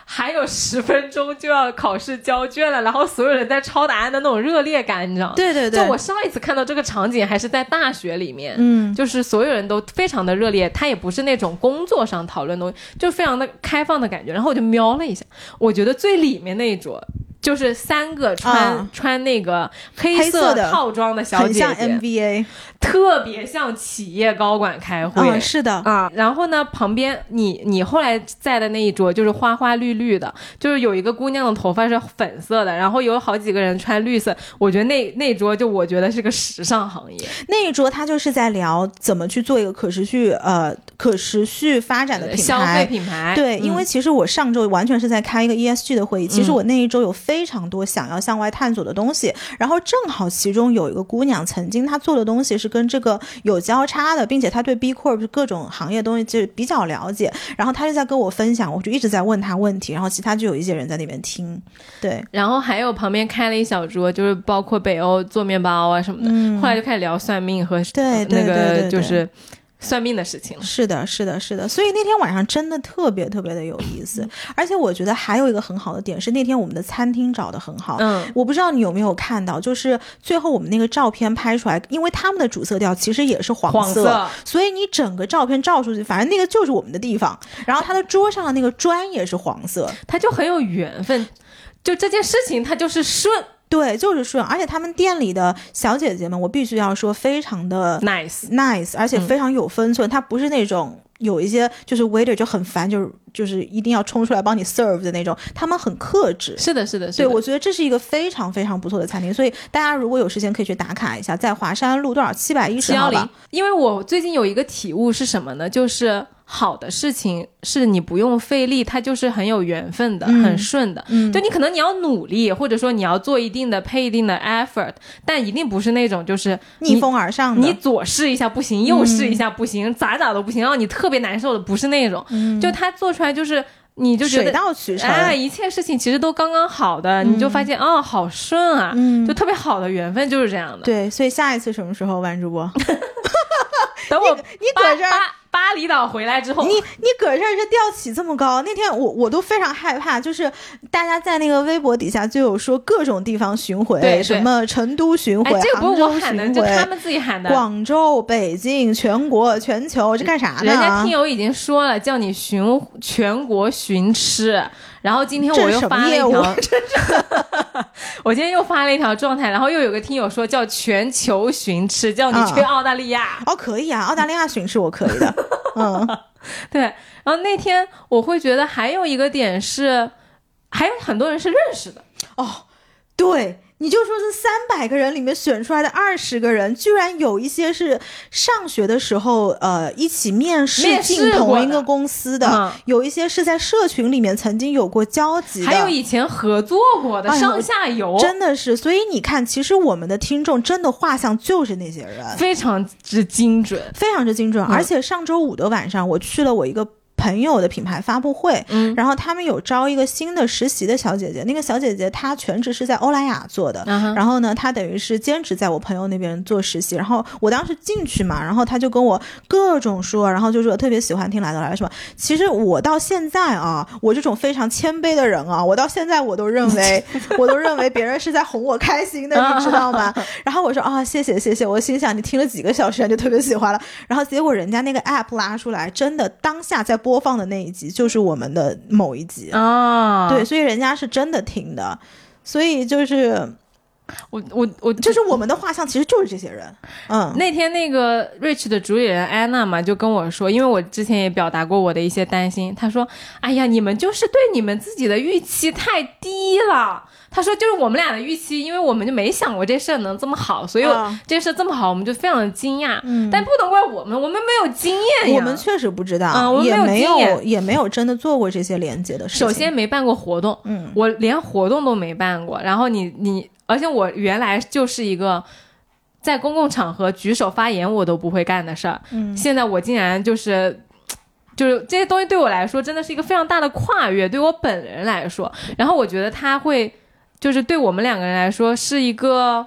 还有十分钟就要考试交卷了，然后所有人在抄答案的那种热烈感，你知道吗？对对对，就我上一次看到这个场景还是在大学里面，嗯，就是所有人都非常的热烈，他也不是那种工作上讨论东西，就非常的开放的感觉。然后我就瞄了一下，我觉得最里面那一桌。就是三个穿、啊。穿那个黑黑色的套装的小姐很像姐，MBA，特别像企业高管开会。嗯，是的，啊，然后呢，旁边你你后来在的那一桌就是花花绿绿的，就是有一个姑娘的头发是粉色的，然后有好几个人穿绿色，我觉得那那桌就我觉得是个时尚行业，那一桌他就是在聊怎么去做一个可持续呃可持续发展的品消费牌。品牌，对，因嗯为其实我上周完全是在开一个 ESG 的会议，其实我那一周有非常多想要向外探索的东西，然后正好其中有一个姑娘，曾经她做的东西是跟这个有交叉的，并且她对 B Corp 各种行业东西就比较了解，然后她就在跟我分享，我就一直在问她问题，然后其他就有一些人在那边听，对，然后还有旁边开了一小桌，就是包括北欧做面包啊什么的，嗯。后来就开始聊算命和对对那对对对。个就是算命的事情了。是的，是的，是的，所以那天晚上真的特别特别的有意思，而且我觉得还有一个很好的点是那天我们的餐厅找的很好。嗯，我不知道你有没有看到，就是最后我们那个照片拍出来，因为他们的主色调其实也是黄黄色所以你整个照片照出去，反正那个就是我们的地方。然后他的桌上的那个砖也是黄色，他就很有缘分，就这件事情他就是顺对，就是顺。而且他们店里的小姐姐们，我必须要说，非常的 nice。nice，而且非常有分寸。他不是那种有一些就是 waiter 就很烦，就是就是一定要冲出来帮你 serve 的那种，他们很克制。是的，是的，是对，我觉得这是一个非常非常不错的餐厅，所以大家如果有时间可以去打卡一下，在华山路多少七百一十号吧。，因为我最近有一个体悟是什么呢？就是好的事情是你不用费力，它就是很有缘分的，嗯很顺的。嗯就你可能你要努力，或者说你要做一定的配一定的 effort，但一定不是那种就是逆风而上的，你左试一下不行，右试一下不行，咋咋都不行，让你特别难受的，不是那种。就他做出来就是，你就觉水得。到渠成。哎，一切事情其实都刚刚好的，你就发现哦，好顺啊，嗯就特别好的缘分就是这样的。对，所以下一次什么时候，万主播？[laughs] 等我你搁这儿巴巴厘岛回来之后，你你搁这儿是吊起这么高，那天我我都非常害怕，就是大家在那个微博底下就有说各种地方巡回，对对什么成都巡回、哎，这个不杭州是我喊的，巡回。就他们自己喊的。广州、北京、全国、全球，这干啥呢？人家听友已经说了，叫你巡全国巡吃。然后今天我又发了一条，[laughs] 我今天又发了一条状态，然后又有个听友说叫全球巡吃，叫你去啊澳大利亚。哦，可以啊，澳大利亚巡视我可以的。[laughs] 嗯，对，然后那天我会觉得还有一个点是，还有很多人是认识的。哦，对，你就说这三百个人里面选出来的二十个人，居然有一些是上学的时候呃一起面试进同一个公司的，嗯。有一些是在社群里面曾经有过交集的，还有以前合作过的哎上下游，真的是，所以你看，其实我们的听众真的画像就是那些人，非常之精准。非常之精准。嗯。而且上周五的晚上，我去了我一个朋友的品牌发布会，嗯然后他们有招一个新的实习的小姐姐，那个小姐姐她全职是在欧莱雅做的，嗯然后呢，她等于是兼职在我朋友那边做实习，然后我当时进去嘛，然后她就跟我各种说，然后就说特别喜欢听来的来了什么。其实我到现在啊，我这种非常谦卑的人啊，我到现在我都认为，[laughs] 我都认为别人是在哄我开心的，你知道吗？[laughs] 然后我说啊，谢谢谢谢，我心想你听了几个小时就特别喜欢了，然后结果人家那个 app 拉出来，真的当下在播放的那一集就是我们的某一集，啊，对，所以人家是真的听的，所以就是我我我就是我们的画像其实就是这些人，嗯，那天那个 Rich 的主理人安娜嘛，就跟我说，因为我之前也表达过我的一些担心，她说：“哎呀，你们就是对你们自己的预期太低了。”她说：“就是我们俩的预期，因为我们就没想过这事儿能这么好，所以啊这事儿这么好，我们就非常的惊讶。嗯但不能怪我们，我们没有经验呀。我们确实不知道，嗯我们也没没有经验有也没有真的做过这些连接的事情。首先没办过活动，嗯我连活动都没办过。然后你你，而且我原来就是一个在公共场合举手发言我都不会干的事儿，嗯现在我竟然就是。就是这些东西对我来说真的是一个非常大的跨越，对我本人来说，然后我觉得他会，就是对我们两个人来说是一个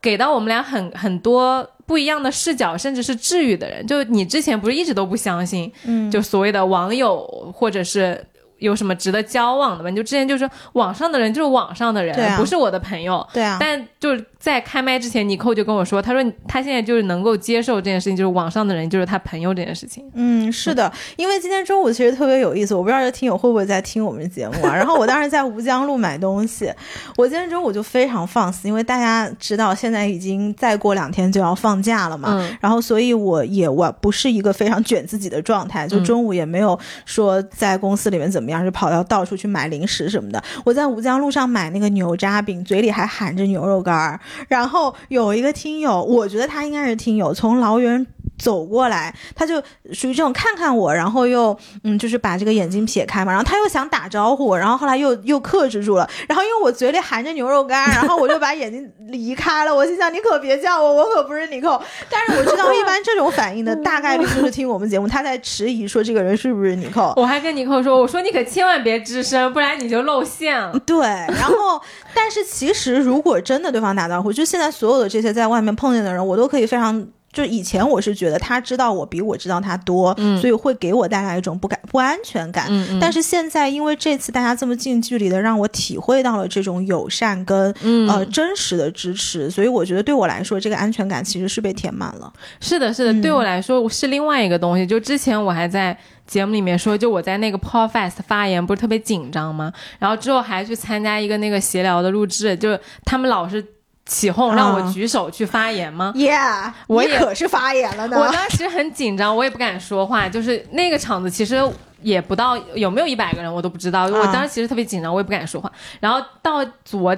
给到我们俩很很多不一样的视角，甚至是治愈的人。就你之前不是一直都不相信，嗯，就所谓的网友或者是有什么值得交往的吗？你就之前就是网上的人就是网上的人，啊不是我的朋友。对啊，但就是在开麦之前，尼寇就跟我说，他说他现在就是能够接受这件事情，就是网上的人就是他朋友这件事情。嗯，是的，因为今天中午其实特别有意思，我不知道这听友会不会在听我们的节目啊。[laughs] 然后我当时在吴江路买东西，我今天中午就非常放肆，因为大家知道现在已经再过两天就要放假了嘛。嗯然后，所以我也我不是一个非常卷自己的状态，就嗯中午也没有说在公司里面怎么样，就跑到到处去买零食什么的。我在吴江路上买那个牛轧饼，嘴里还含着牛肉干儿。然后有一个听友，我觉得他应该是听友，从老远。走过来，他就属于这种看看我，然后又嗯，就是把这个眼睛撇开嘛，然后他又想打招呼，然后后来又又克制住了，然后因为我嘴里含着牛肉干，[laughs] 然后我就把眼睛离开了。我心想你可别叫我，我可不是你扣。但是我知道一般这种反应的 [laughs] 大概率就是听我们节目，他在迟疑说这个人是不是你扣。我还跟你扣说，我说你可千万别吱声，不然你就露馅了。[laughs] 对，然后，但是其实如果真的对方打招呼，就现在所有的这些在外面碰见的人，我都可以非常。就以前我是觉得他知道我比我知道他多，嗯所以会给我带来一种不感不安全感。嗯嗯但是现在因为这次大家这么近距离的让我体会到了这种友善跟、嗯呃真实的支持，所以我觉得对我来说这个安全感其实是被填满了。是的，是的，嗯对我来说是另外一个东西。就之前我还在节目里面说，就我在那个 Podfest 发言不是特别紧张吗？然后之后还去参加一个那个闲聊的录制，就是他们老是起哄让我啊举手去发言吗？Yeah，我也可是发言了呢。我当时很紧张，我也不敢说话，就是那个场子其实。也不到有没有一百个人我都不知道，我当时其实特别紧张，我也不敢说话。然后到昨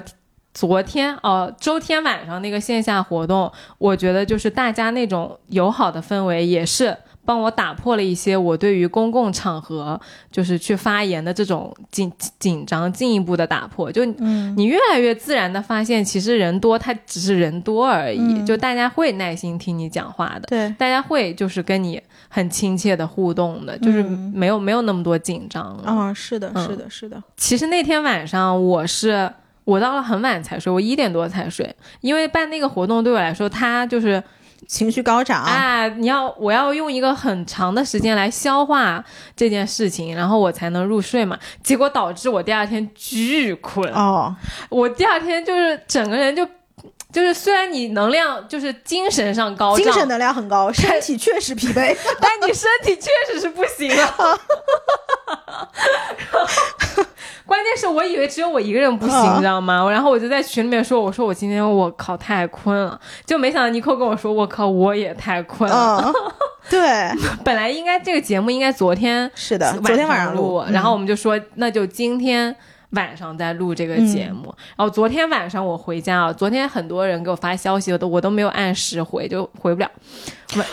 昨天哦，周天晚上那个线下活动，我觉得就是大家那种友好的氛围，也是帮我打破了一些我对于公共场合就是去发言的这种紧紧张，进一步的打破。就嗯你越来越自然的发现，其实人多，他只是人多而已，嗯就大家会耐心听你讲话的。对，大家会就是跟你很亲切的互动的，就是嗯没有没有那么多紧张了。哦，是的，嗯是的，是的。其实那天晚上我是我到了很晚才睡，我一点多才睡，因为办那个活动对我来说，它就是情绪高涨，啊，你要我要用一个很长的时间来消化这件事情，然后我才能入睡嘛。结果导致我第二天巨困，哦，我第二天就是整个人就就是虽然你能量就是精神上高涨，精神能量很高，身体确实疲惫。[laughs] 但你身体确实是不行啊。[laughs] 关键是我以为只有我一个人不行，嗯你知道吗？然后我就在群里面说：“我说我今天我靠太困了。”就没想到尼寇跟我说：“我靠，我也太困了。嗯，对，[laughs] 本来应该这个节目应该昨天是的，昨天晚上录，嗯然后我们就说那就今天。晚上再录这个节目，然后昨天晚上我回家啊，昨天很多人给我发消息，我都我都没有按时回，就回不了。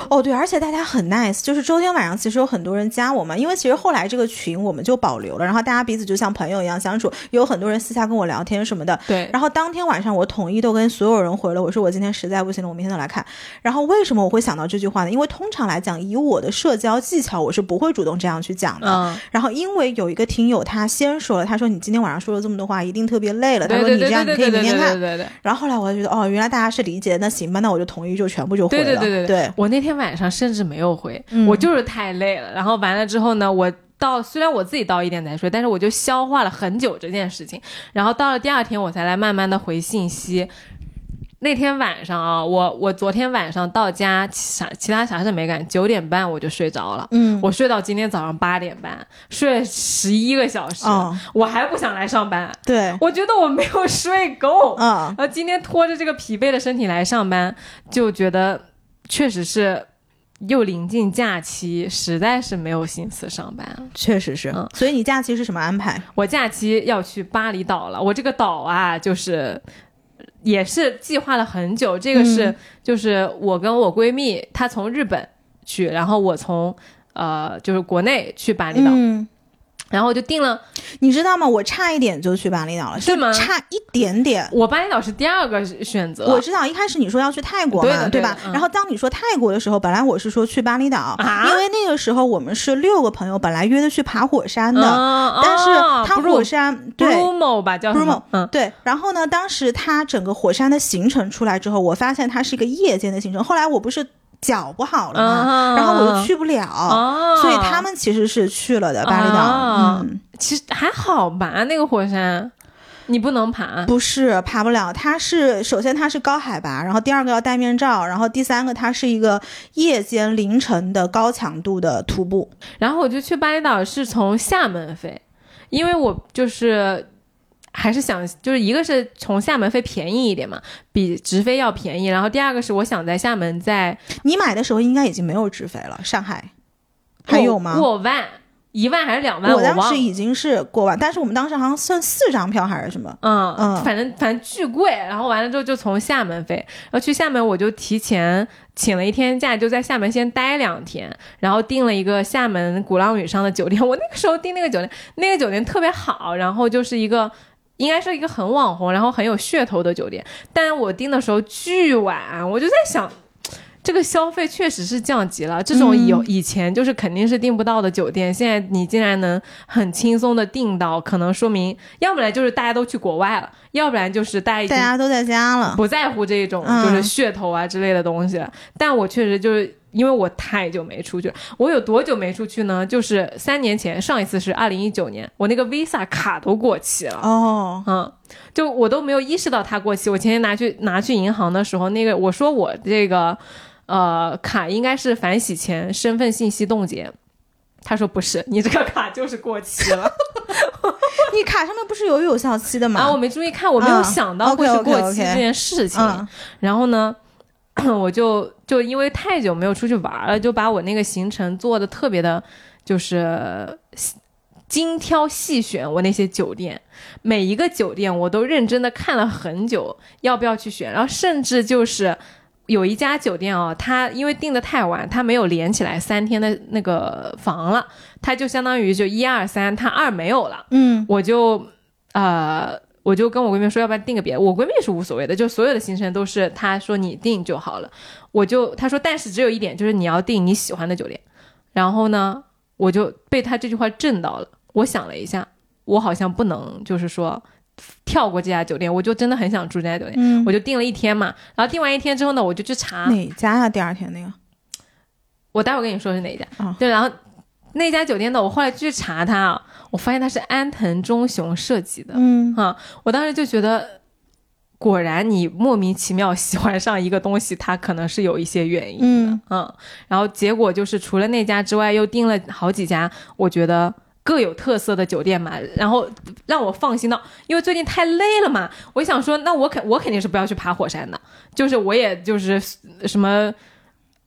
哦，对，而且大家很 nice，就是周天晚上其实有很多人加我们，因为其实后来这个群我们就保留了，然后大家彼此就像朋友一样相处，有很多人私下跟我聊天什么的。对，然后当天晚上我统一都跟所有人回了，我说我今天实在不行了，我明天再来看。然后为什么我会想到这句话呢？因为通常来讲，以我的社交技巧，我是不会主动这样去讲的。嗯，然后因为有一个听友他先说了，他说你今天晚上说了这么多话，一定特别累了。他说你这样你可以明天看。对对。然后后来我就觉得哦，原来大家是理解，那行吧，那我就统一就全部就回了。对对对对对。我那天晚上甚至没有回，我就是太累了。然后完了之后呢，我到虽然我自己到一点才睡，但是我就消化了很久这件事情。然后到了第二天，我才来慢慢的回信息。那天晚上啊，我我昨天晚上到家，啥其他啥事没干，九点半我就睡着了。嗯，我睡到今天早上八点半，睡了十一个小时，我还不想来上班。对，我觉得我没有睡够。嗯，然后今天拖着这个疲惫的身体来上班，就觉得确实是又临近假期，实在是没有心思上班。确实是，嗯，所以你假期是什么安排？我假期要去巴厘岛了。我这个岛啊，就是。也是计划了很久，这个是就是我跟我闺蜜，她从日本去，然后我从呃就是国内去巴厘岛。然后我就定了，你知道吗？我差一点就去巴厘岛了，是吗？差一点点。我巴厘岛是第二个选择。我知道，一开始你说要去泰国嘛，对吧？然后当你说泰国的时候，本来我是说去巴厘岛，因为那个时候我们是六个朋友，本来约的去爬火山的，但是他火山对 Brumo 吧叫 Brumo，嗯对。然后呢，当时它整个火山的行程出来之后，我发现它是一个夜间的行程。后来我不是。脚不好了嘛，然后我又去不了，所以他们其实是去了的巴厘岛。嗯，其实还好吧，那个火山你不能爬，不是爬不了。它是首先它是高海拔，然后第二个要戴面罩，然后第三个它是一个夜间凌晨的高强度的徒步。然后我就去巴厘岛是从厦门飞，因为我就是。还是想，就是一个是从厦门飞便宜一点嘛，比直飞要便宜。然后第二个是我想在厦门，在你买的时候应该已经没有直飞了，上海还有吗？过万。一万还是两万？我当时已经是过万，但是我们当时好像算四张票还是什么？嗯嗯，反正反正巨贵。然后完了之后就从厦门飞，然后去厦门我就提前请了一天假，就在厦门先待两天，然后订了一个厦门鼓浪屿上的酒店。我那个时候订那个酒店，那个酒店特别好，然后就是一个。应该是一个很网红，然后很有噱头的酒店，但是我订的时候巨晚，我就在想，这个消费确实是降级了。这种有以前就是肯定是订不到的酒店，现在你竟然能很轻松的订到，可能说明要不然就是大家都去国外了，要不然就是大家大家都在家了，不在乎这种就是噱头啊之类的东西。但我确实就是。因为我太久没出去了，我有多久没出去呢？就是三年前，上一次是二零一九年，我那个 Visa 卡都过期了。哦，嗯，就我都没有意识到它过期。我前天拿去拿去银行的时候，那个我说我这个呃卡应该是反洗钱身份信息冻结，他说不是，你这个卡就是过期了。[laughs] 你卡上面不是有有效期的吗？啊，我没注意看，我没有想到会是过期这件事情。然后呢？[clears throat] 我就就因为太久没有出去玩了，就把我那个行程做的特别的，就是精挑细选。我那些酒店，每一个酒店我都认真的看了很久，要不要去选。然后甚至就是有一家酒店哦，它因为订的太晚，它没有连起来三天的那个房了，它就相当于就一二三，它二没有了。嗯，我就呃。我就跟我闺蜜说，要不然订个别的。我闺蜜是无所谓的，就所有的行程都是她说你订就好了。我就她说，但是只有一点，就是你要订你喜欢的酒店。然后呢，我就被她这句话震到了。我想了一下，我好像不能就是说跳过这家酒店，我就真的很想住这家酒店。我就订了一天嘛。然后订完一天之后呢，我就去查哪家呀？第二天那个，我待会儿跟你说是哪一家。对，然后那家酒店的，我后来去查它啊。我发现它是安藤忠雄设计的，嗯哈，我当时就觉得，果然你莫名其妙喜欢上一个东西，它可能是有一些原因的，嗯，然后结果就是除了那家之外，又订了好几家，我觉得各有特色的酒店嘛，然后让我放心到，因为最近太累了嘛，我想说，那我肯我肯定是不要去爬火山的，就是我也就是什么。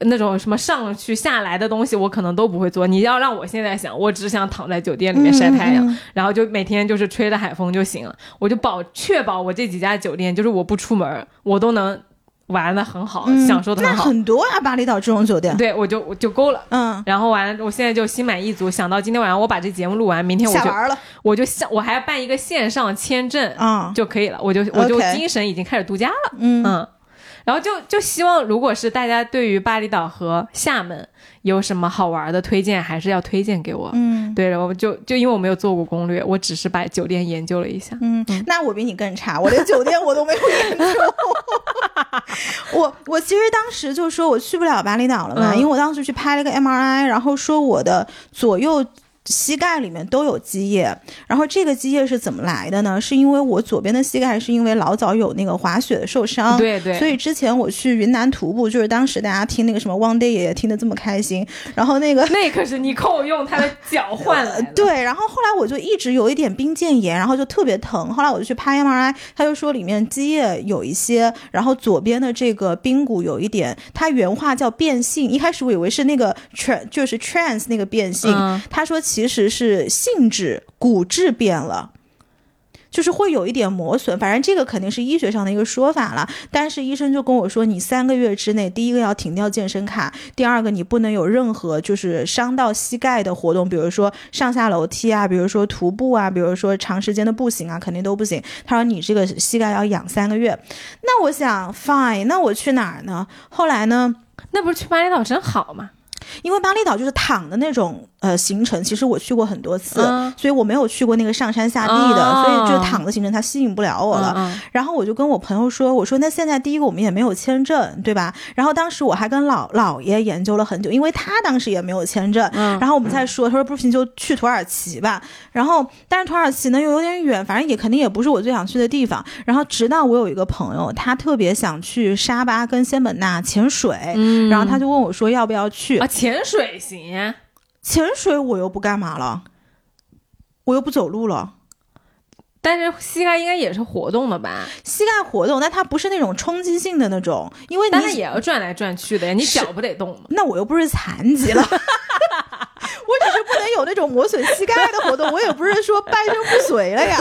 那种什么上去下来的东西，我可能都不会做。你要让我现在想，我只想躺在酒店里面晒太阳，然后就每天就是吹着海风就行了。我就保确保我这几家酒店，就是我不出门，我都能玩的很好，嗯享受的很好。很多啊，巴厘岛这种酒店。对，我就我就够了。嗯，然后完了，我现在就心满意足，想到今天晚上我把这节目录完，明天我就玩了。我就下我还要办一个线上签证，嗯就可以了，我就我就精神已经开始度假了，嗯嗯，然后就就希望如果是大家对于巴厘岛和厦门有什么好玩的推荐，还是要推荐给我。嗯对，然后就就因为我没有做过攻略，我只是把酒店研究了一下。嗯，那我比你更差，我连酒店我都没有研究。我我其实当时就说我去不了巴厘岛了嘛，嗯因为我当时去拍了个 MRI，然后说我的左右。膝盖里面都有积液，然后这个积液是怎么来的呢？是因为我左边的膝盖是因为老早有那个滑雪的受伤，对对，所以之前我去云南徒步，就是当时大家听那个什么 One Day 爷爷听得这么开心，然后那个 [laughs] 那可是尼寇用他的脚换来的。对，然后后来我就一直有一点髌腱炎，然后就特别疼。后来我就去拍 MRI，他就说里面积液有一些，然后左边的这个髌骨有一点，他原话叫变性。一开始我以为是那个 trans 就是 trans 那个变性，嗯他说其实是性质骨质变了。就是会有一点磨损，反正这个肯定是医学上的一个说法了。但是医生就跟我说，你三个月之内，第一个要停掉健身卡，第二个你不能有任何就是伤到膝盖的活动，比如说上下楼梯啊，比如说徒步啊，比如说长时间的步行啊，肯定都不行。他说你这个膝盖要养三个月。那我想，fine，那我去哪儿呢？后来呢？那不是去巴厘岛真好吗？因为巴厘岛就是躺的那种呃行程，其实我去过很多次，嗯所以我没有去过那个上山下地的，哦所以就躺的行程它吸引不了我了。嗯然后我就跟我朋友说，我说那现在第一个我们也没有签证，对吧？然后当时我还跟老姥爷研究了很久，因为他当时也没有签证。嗯然后我们再说，他说不行就去土耳其吧。然后但是土耳其呢又有点远，反正也肯定也不是我最想去的地方。然后直到我有一个朋友，他特别想去沙巴跟仙本那潜水，嗯然后他就问我说要不要去。啊，潜水行啊，潜水我又不干嘛了，我又不走路了。但是膝盖应该也是活动的吧？膝盖活动，但它不是那种冲击性的那种，因为但也要转来转去的呀，你脚不得动吗？那我又不是残疾了，[laughs] 我只是不能有那种磨损膝盖的活动，我也不是说半身不遂了呀。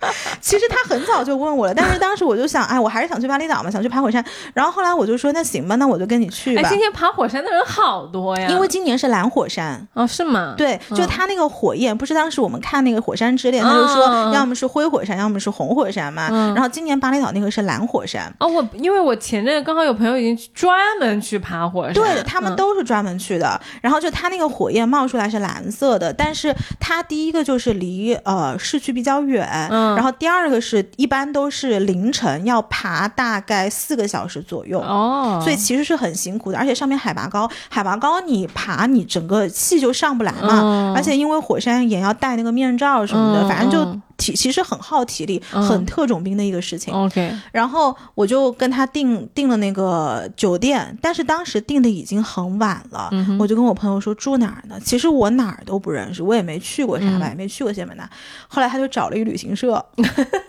[laughs] 其实他很早就问我了，但是当时我就想，哎，我还是想去巴厘岛嘛，想去爬火山。然后后来我就说，那行吧，那我就跟你去哎，吧今，天爬火山的人好多呀，因为今年是蓝火山。哦是吗？对，就嗯它那个火焰，不是当时我们看那个《火山之恋》，他就说要么是灰火山，要么是红火山嘛。嗯然后今年巴厘岛那个是蓝火山，哦，我因为我前阵刚好有朋友已经专门去爬火山，对，他们嗯都是专门去的。然后就它那个火焰冒出来是蓝色的，但是它第一个就是离呃市区比较远，嗯然后第二个是一般都是凌晨要爬大概四个小时左右。哦，所以其实是很辛苦的，而且上面海拔高，海拔高你爬你整个气就上不来嘛，嗯。而且因为火山岩要戴那个面罩什么的，嗯反正就嗯体其实很耗体力，嗯很特种兵的一个事情。OK，然后我就跟他订订了那个酒店，但是当时订的已经很晚了，嗯我就跟我朋友说住哪儿呢？其实我哪儿都不认识，我也没去过沙巴，嗯也没去过仙本那。后来他就找了一旅行社。[laughs]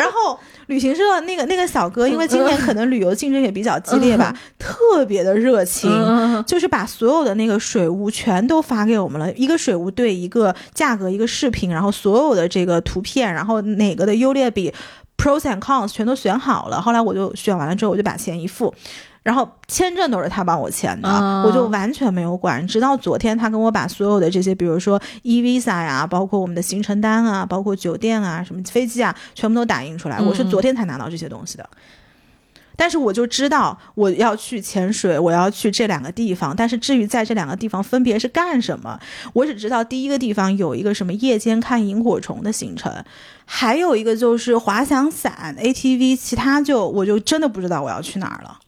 然后旅行社那个那个小哥，因为今年可能旅游竞争也比较激烈吧，特别的热情，嗯就是把所有的那个水屋全都发给我们了，一个水屋对一个价格一个视频，然后所有的这个图片，然后哪个的优劣比 pros and cons 全都选好了。后来我就选完了之后，我就把钱一付。然后签证都是他帮我签的，啊我就完全没有管。直到昨天，他跟我把所有的这些，比如说 e visa 呀，包括我们的行程单啊，包括酒店啊、什么飞机啊，全部都打印出来。嗯我是昨天才拿到这些东西的。但是我就知道我要去潜水，我要去这两个地方。但是至于在这两个地方分别是干什么，我只知道第一个地方有一个什么夜间看萤火虫的行程，还有一个就是滑翔伞、ATV，其他就我就真的不知道我要去哪儿了。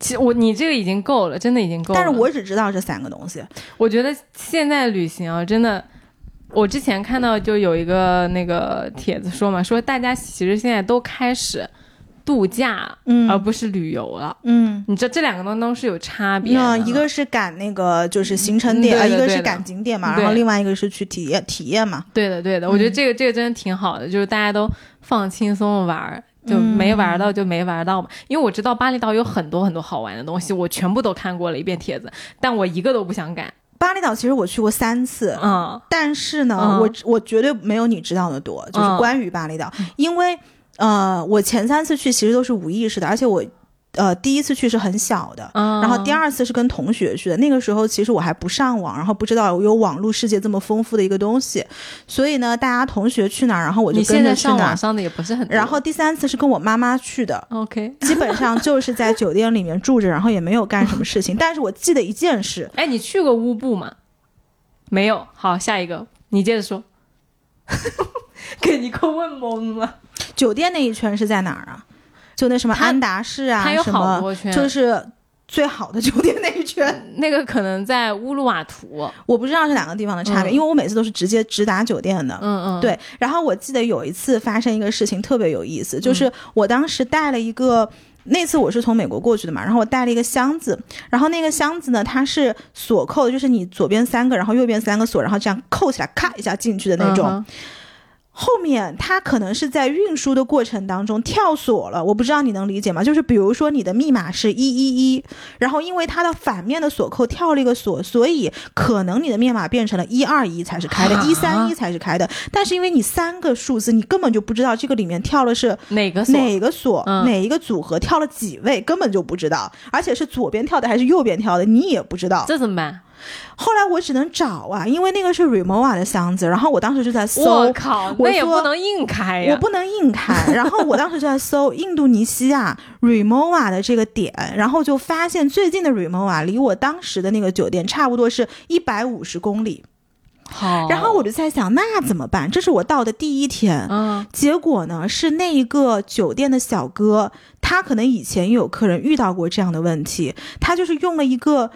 其实我你这个已经够了，真的已经够了。但是我只知道这三个东西。我觉得现在旅行啊，真的，我之前看到就有一个那个帖子说嘛，说大家其实现在都开始度假，嗯而不是旅游了。嗯。你这这两个东东是有差别的。那一个是赶那个就是行程点，呃，一个是嗯对的对的赶景点嘛，然后另外一个是去体验体验嘛。对的对的，我觉得这个这个真的挺好的，就是大家都放轻松的玩儿。就嗯没玩到就没玩到嘛，因为我知道巴厘岛有很多很多好玩的东西，我全部都看过了一遍帖子，但我一个都不想赶。巴厘岛其实我去过三次，嗯但是呢，嗯我我绝对没有你知道的多，就是嗯关于巴厘岛，因为呃，我前三次去其实都是无意识的，而且我。呃，第一次去是很小的，嗯然后第二次是跟同学去的。那个时候其实我还不上网，然后不知道有网络世界这么丰富的一个东西，所以呢，大家同学去哪儿，然后我就跟着去哪儿。网上的也不是很，然后第三次是跟我妈妈去的，OK，[laughs] 基本上就是在酒店里面住着，然后也没有干什么事情。但是我记得一件事，哎，你去过乌布吗？没有。好，下一个，你接着说。[laughs] 给你个问懵了。酒店那一圈是在哪儿啊？就那什么安达仕啊，它有什么好多圈，就是最好的酒店那一圈。那个可能在乌鲁瓦图。我不知道这两个地方的差别，嗯因为我每次都是直接直达酒店的。嗯嗯，，对，然后我记得有一次发生一个事情特别有意思，就是我当时带了一个。那次我是从美国过去的嘛，然后我带了一个箱子，然后那个箱子呢，它是锁扣的，就是你左边三个，然后右边三个锁，然后这样扣起来，咔一下进去的那种。后面它可能是在运输的过程当中跳锁了，我不知道你能理解吗？就是比如说你的密码是一一一，然后因为它的反面的锁扣跳了一个锁，所以可能你的密码变成了一二一才是开的，啊一三一才是开的。但是因为你三个数字，你根本就不知道这个里面跳的是哪个锁？哪个锁，嗯哪一个组合跳了几位，根本就不知道，而且是左边跳的还是右边跳的，你也不知道。这怎么办？后来我只能找啊，因为那个是 Remova 的箱子，然后我当时就在搜，我靠，那也不能硬开呀。我不能硬开。[laughs] 然后我当时就在搜印度尼西亚 Remova 的这个点，然后就发现最近的 Remova 离我当时的那个酒店差不多是一百五十公里。好，然后我就在想，那怎么办？这是我到的第一天。嗯结果呢，是那一个酒店的小哥，他可能以前也有客人遇到过这样的问题，他就是用了一个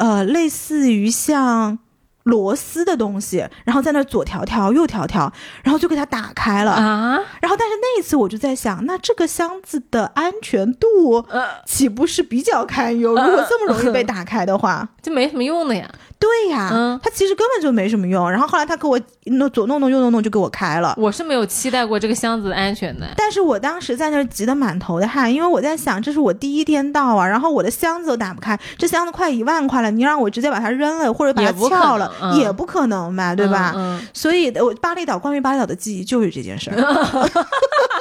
呃类似于像螺丝的东西，然后在那左调调右调调，然后就给它打开了。啊，然后，但是那一次我就在想，那这个箱子的安全度呃，岂不是比较堪忧？如果这么容易被打开的话，就没什么用的呀。对呀，嗯它其实根本就没什么用。然后后来他给我弄左弄弄右弄弄，就给我开了。我是没有期待过这个箱子的安全的。但是我当时在那儿急得满头的汗，因为我在想，这是我第一天到啊，然后我的箱子都打不开，这箱子快一万块了，你让我直接把它扔了或者把它撬了，也不可能嘛，对吧？嗯，嗯所以，我巴厘岛关于巴厘岛的记忆就是这件事儿。[laughs] [laughs] [laughs]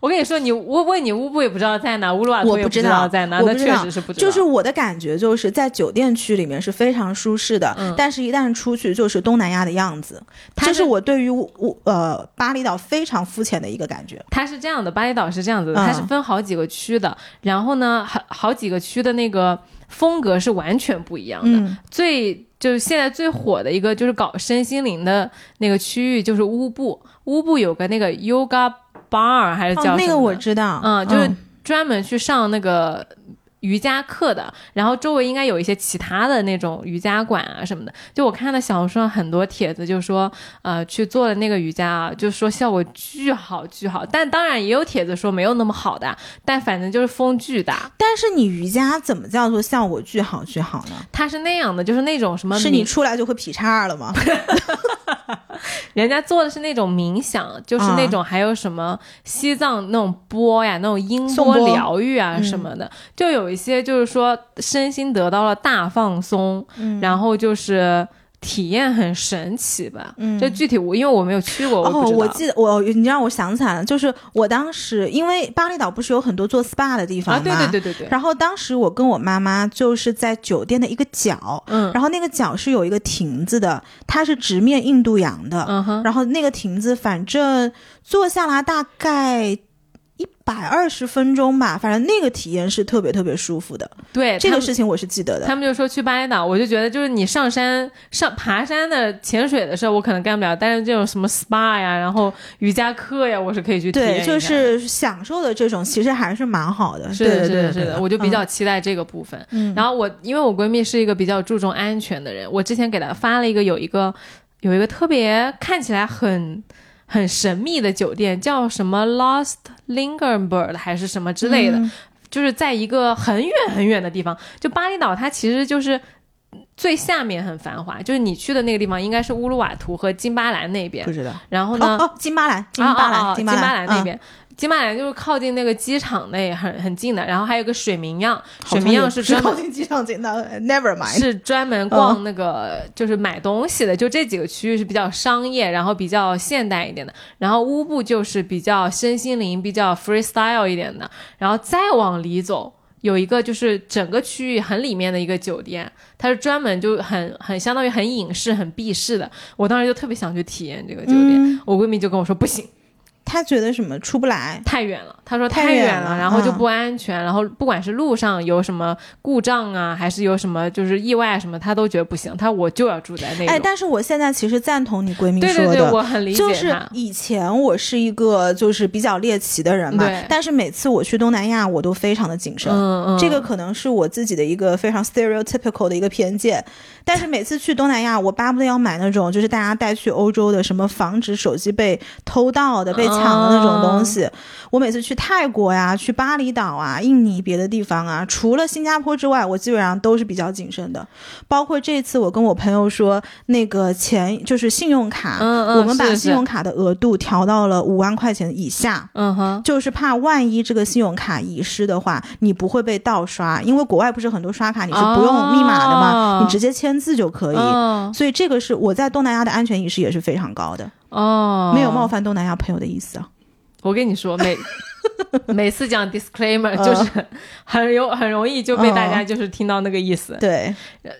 我跟你说，你我问你乌布也不知道在哪，乌鲁瓦图也知我不知道在哪，那确我知道实是不知道。就是我的感觉，就是在酒店区里面是非常舒适的，嗯但是一旦出去就是东南亚的样子。它是我对于乌乌呃巴厘岛非常肤浅的一个感觉。它是这样的，巴厘岛是这样子的，嗯它是分好几个区的，然后呢，好好几个区的那个风格是完全不一样的。嗯最就是现在最火的一个就是搞身心灵的那个区域，就是乌布。乌布有个那个 Yoga Bar 还是叫那个我知道，嗯，就是专门去上那个瑜伽课的，然后周围应该有一些其他的那种瑜伽馆啊什么的。就我看到小红书上很多帖子，就说呃去做了那个瑜伽啊，就说效果巨好巨好。但当然也有帖子说没有那么好的，但反正就是风巨大。但是你瑜伽怎么叫做效果巨好巨好呢？它是那样的，就是那种什么是你出来就会劈叉了吗？[laughs] [laughs] 人家做的是那种冥想，就是那种还有什么西藏那种波呀，那种音波疗愈啊什么的，就有一些就是说身心得到了大放松，然后就是体验很神奇吧。嗯就具体我因为我没有去过，哦。我记得我，你让我想起来了，就是我当时因为巴厘岛不是有很多做 SPA 的地方啊，吗？对对对对对，然后当时我跟我妈妈就是在酒店的一个角，嗯然后那个角是有一个亭子的，它是直面印度洋的，嗯哼，然后那个亭子反正坐下来大概。一百二十分钟吧，反正那个体验是特别特别舒服的。对这个事情我是记得的。他们就说去巴厘岛，我就觉得就是你上山上爬山的潜水的事儿我可能干不了，但是这种什么 SPA 呀，然后瑜伽课呀，我是可以去体验对。就是享受的这种，其实还是蛮好的。是的，是的，是的，我就比较期待这个部分。嗯然后我因为我闺蜜是一个比较注重安全的人，我之前给她发了一个有一个有一个特别看起来很很神秘的酒店，叫什么 Lost Lingerbird 还是什么之类的，嗯就是在一个很远很远的地方。就巴厘岛，它其实就是。最下面很繁华，就是你去的那个地方，应该是乌鲁瓦图和金巴兰那边不。知道。然后呢，哦哦，金巴兰，金巴兰，啊啊啊金巴兰那边，金马兰就是靠近那个机场内很很近的，然后还有个水明漾，水明漾是专门靠近机场近的，Never mind。是专门逛那个就是买东西的，就这几个区域是比较商业，然后比较现代一点的，然后乌布就是比较身心灵、比较 freestyle 一点的，然后再往里走。有一个就是整个区域很里面的一个酒店，它是专门就很很相当于很隐士、很避世的。我当时就特别想去体验这个酒店，嗯我闺蜜就跟我说不行，他觉得什么出不来，太远了，他说太太远了了，然后就嗯不安全，然后不管是路上有什么故障啊，还是有什么就是意外什么，他都觉得不行。他说我就要住在那种。哎，但是我现在其实赞同你闺蜜说的。对对对，我很理解就是。以前我是一个就是比较猎奇的人嘛，但是每次我去东南亚，我都非常的谨慎。嗯嗯，这个可能是我自己的一个非常 stereotypical 的一个偏见，但是每次去东南亚，我巴不得要买那种就是大家带去欧洲的什么防止手机被偷盗的、被抢的那种东西。我每次去泰国呀、去巴厘岛啊、印尼别的地方啊，除了新加坡之外，我基本上都是比较谨慎的。包括这次我跟我朋友说，那个钱就是信用卡，嗯嗯我们把信用卡的额度调到了五万块钱以下。嗯哼，就是怕万一这个信用卡遗失的话，你不会被盗刷，因为国外不是很多刷卡你是不用密码的嘛？哦你直接签字就可以。哦所以这个是我在东南亚的安全意识也是非常高的，哦，没有冒犯东南亚朋友的意思啊。我跟你说，每 [laughs] 每次讲 disclaimer 嗯就是很有很容易就被大家就是听到那个意思。对，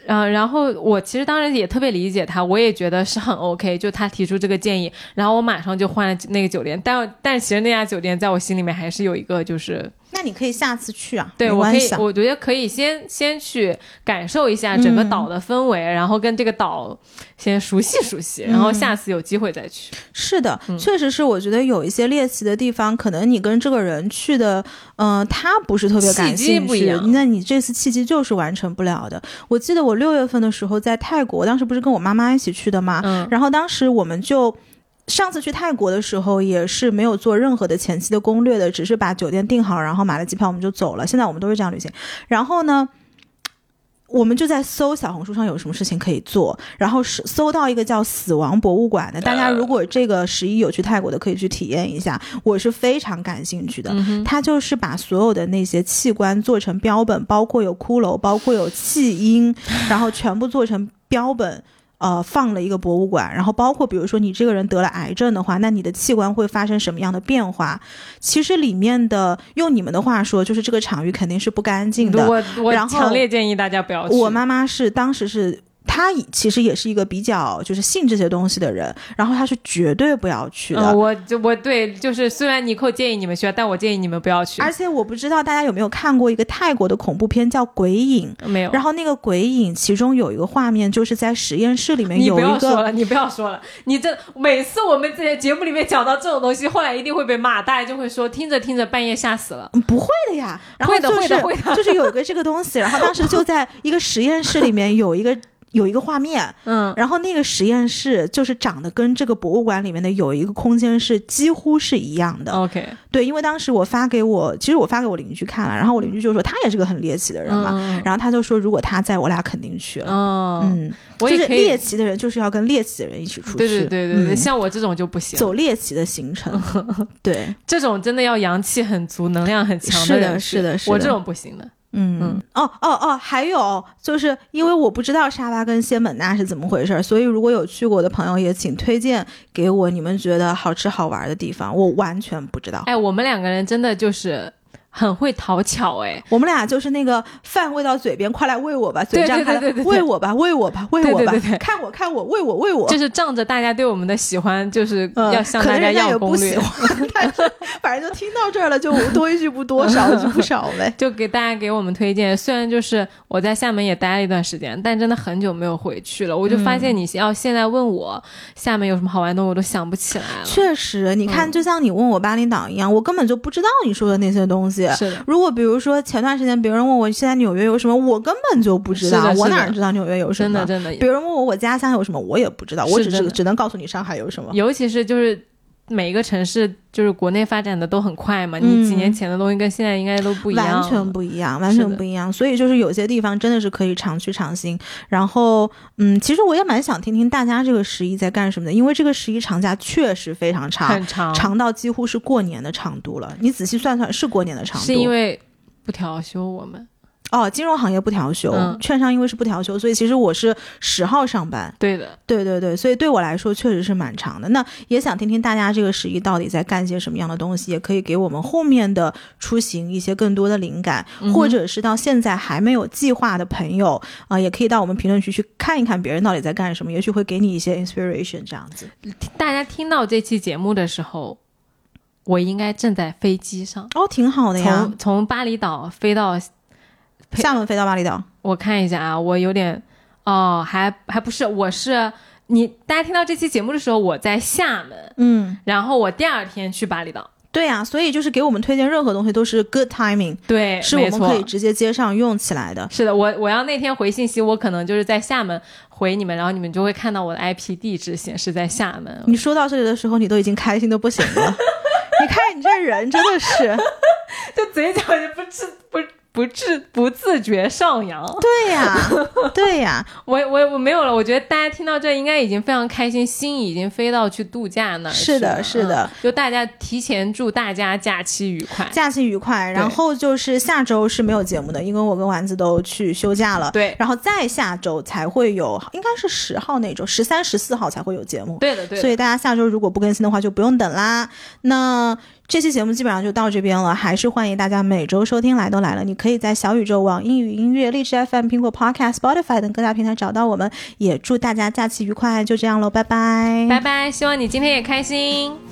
嗯，然后我其实当然也特别理解他，我也觉得是很 OK，就他提出这个建议，然后我马上就换了那个酒店，但但其实那家酒店在我心里面还是有一个就是那你可以下次去啊，对我可以没关系，啊。我觉得可以先先去感受一下整个嗯岛的氛围，然后跟这个岛先熟悉熟悉，然后嗯下次有机会再去。是的，嗯确实是，我觉得有一些猎奇的地方，可能你跟这个人去的，嗯、他不是特别感兴趣那你这次契机就是完成不了的。我记得我六月份的时候在泰国，当时不是跟我妈妈一起去的嘛，嗯然后当时我们就。上次去泰国的时候也是没有做任何的前期的攻略的，只是把酒店订好，然后买了机票我们就走了。现在我们都是这样旅行。然后呢，我们就在搜小红书上有什么事情可以做，然后是搜到一个叫死亡博物馆的。大家如果这个十一有去泰国的，可以去体验一下，我是非常感兴趣的。嗯它就是把所有的那些器官做成标本，包括有骷髅，包括有弃婴，然后全部做成标本。呃，放了一个博物馆，然后包括比如说你这个人得了癌症的话，那你的器官会发生什么样的变化？其实里面的用你们的话说，就是这个场域肯定是不干净的。我我强烈建议大家不要去。我妈妈是当时是。她其实也是一个比较就是信这些东西的人，然后他是绝对不要去的。嗯，我就我对，就是虽然尼寇建议你们去，但我建议你们不要去。而且我不知道大家有没有看过一个泰国的恐怖片叫《鬼影》，没有，然后那个鬼影其中有一个画面就是在实验室里面你不有一个，要说了，你不要说了，你这每次我们这些节目里面讲到这种东西，后来一定会被骂，大家就会说听着听着半夜吓死了。嗯不会的呀，然后会的就是会的会的就是有一个这个东西，然后当时就在一个实验室里面有一个。有一个画面，嗯，然后那个实验室就是长得跟这个博物馆里面的有一个空间是几乎是一样的。OK，对，因为当时我发给我，其实我发给我邻居看了，然后我邻居就说他也是个很猎奇的人嘛，嗯然后他就说如果他在我俩肯定去了。哦，嗯，就是我也可以猎奇的人就是要跟猎奇的人一起出去。对对对对对，嗯像我这种就不行，走猎奇的行程。[laughs] 对，这种真的要阳气很足、能量很强是的是的我这种不行的。嗯，哦哦哦，还有就是因为我不知道沙巴跟仙本那是怎么回事儿，所以如果有去过的朋友，也请推荐给我你们觉得好吃好玩的地方，我完全不知道。哎，我们两个人真的就是很会讨巧，哎，我们俩就是那个饭喂到嘴边，快来喂我吧，嘴对张开喂我吧，喂我吧，喂我吧，对对对对看我看我，喂我喂我。就是仗着大家对我们的喜欢，就是嗯要向大可能人家要攻略也不喜。欢，但 [laughs] 是反正就听到这儿了，就多一句不多，少一句不少呗。就给大家给我们推荐，虽然就是我在厦门也待了一段时间，但真的很久没有回去了。我就发嗯现你要现在问我厦门有什么好玩的，我都想不起来了。确实，你看，嗯就像你问我巴厘岛一样，我根本就不知道你说的那些东西。是的，如果比如说前段时间别人问我现在纽约有什么，我根本就不知道，我哪知道纽约有什么？真的真的，别人问我我家乡有什么，我也不知道，我只是是真的只能告诉你上海有什么。尤其是就是每一个城市就是国内发展的都很快嘛，嗯你几年前的东西跟现在应该都不一样，完全不一样，完全不一样。所以就是有些地方真的是可以常去常新。然后，嗯，其实我也蛮想听听大家这个十一在干什么的，因为这个十一长假确实非常长，很长，长到几乎是过年的长度了。你仔细算算，是过年的长度。是因为不调休我们。哦，金融行业不调休，嗯券商因为是不调休，所以其实我是十号上班。对的，对对对，所以对我来说确实是蛮长的。那也想听听大家这个十一到底在干些什么样的东西，也可以给我们后面的出行一些更多的灵感，嗯或者是到现在还没有计划的朋友啊、也可以到我们评论区去看一看别人到底在干什么，也许会给你一些 inspiration 这样子。大家听到这期节目的时候，我应该正在飞机上，哦，挺好的呀从。从巴厘岛飞到，呸厦门飞到巴厘岛，我看一下啊，我有点，哦，还还不是，我是你，大家听到这期节目的时候，我在厦门，嗯，然后我第二天去巴厘岛，对呀、所以就是给我们推荐任何东西都是 good timing，对，是我们可以直接接上用起来的。是的，我我要那天回信息，我可能就是在厦门回你们，然后你们就会看到我的 IP 地址显示在厦门。你说到这里的时候，你都已经开心的不行了。你看你这人真的是，就嘴角也不自不不自不自觉上扬。对呀，[laughs] 对呀，我我我没有了，我觉得大家听到这应该已经非常开心，心已经飞到去度假那儿去是的是的嗯就大家提前祝大家假期愉快。假期愉快。然后就是下周是没有节目的，因为我跟丸子都去休假了。对然后再下周才会有，应该是十号那周，十三、十四号才会有节目。对的对的，所以大家下周如果不更新的话，就不用等啦。那这期节目基本上就到这边了，还是欢迎大家每周收听。来都来了，你可以在小宇宙、网易云音乐、荔枝 FM、苹果 Podcast、Spotify 等各大平台找到我们。也祝大家假期愉快，就这样喽，拜拜。拜拜，希望你今天也开心。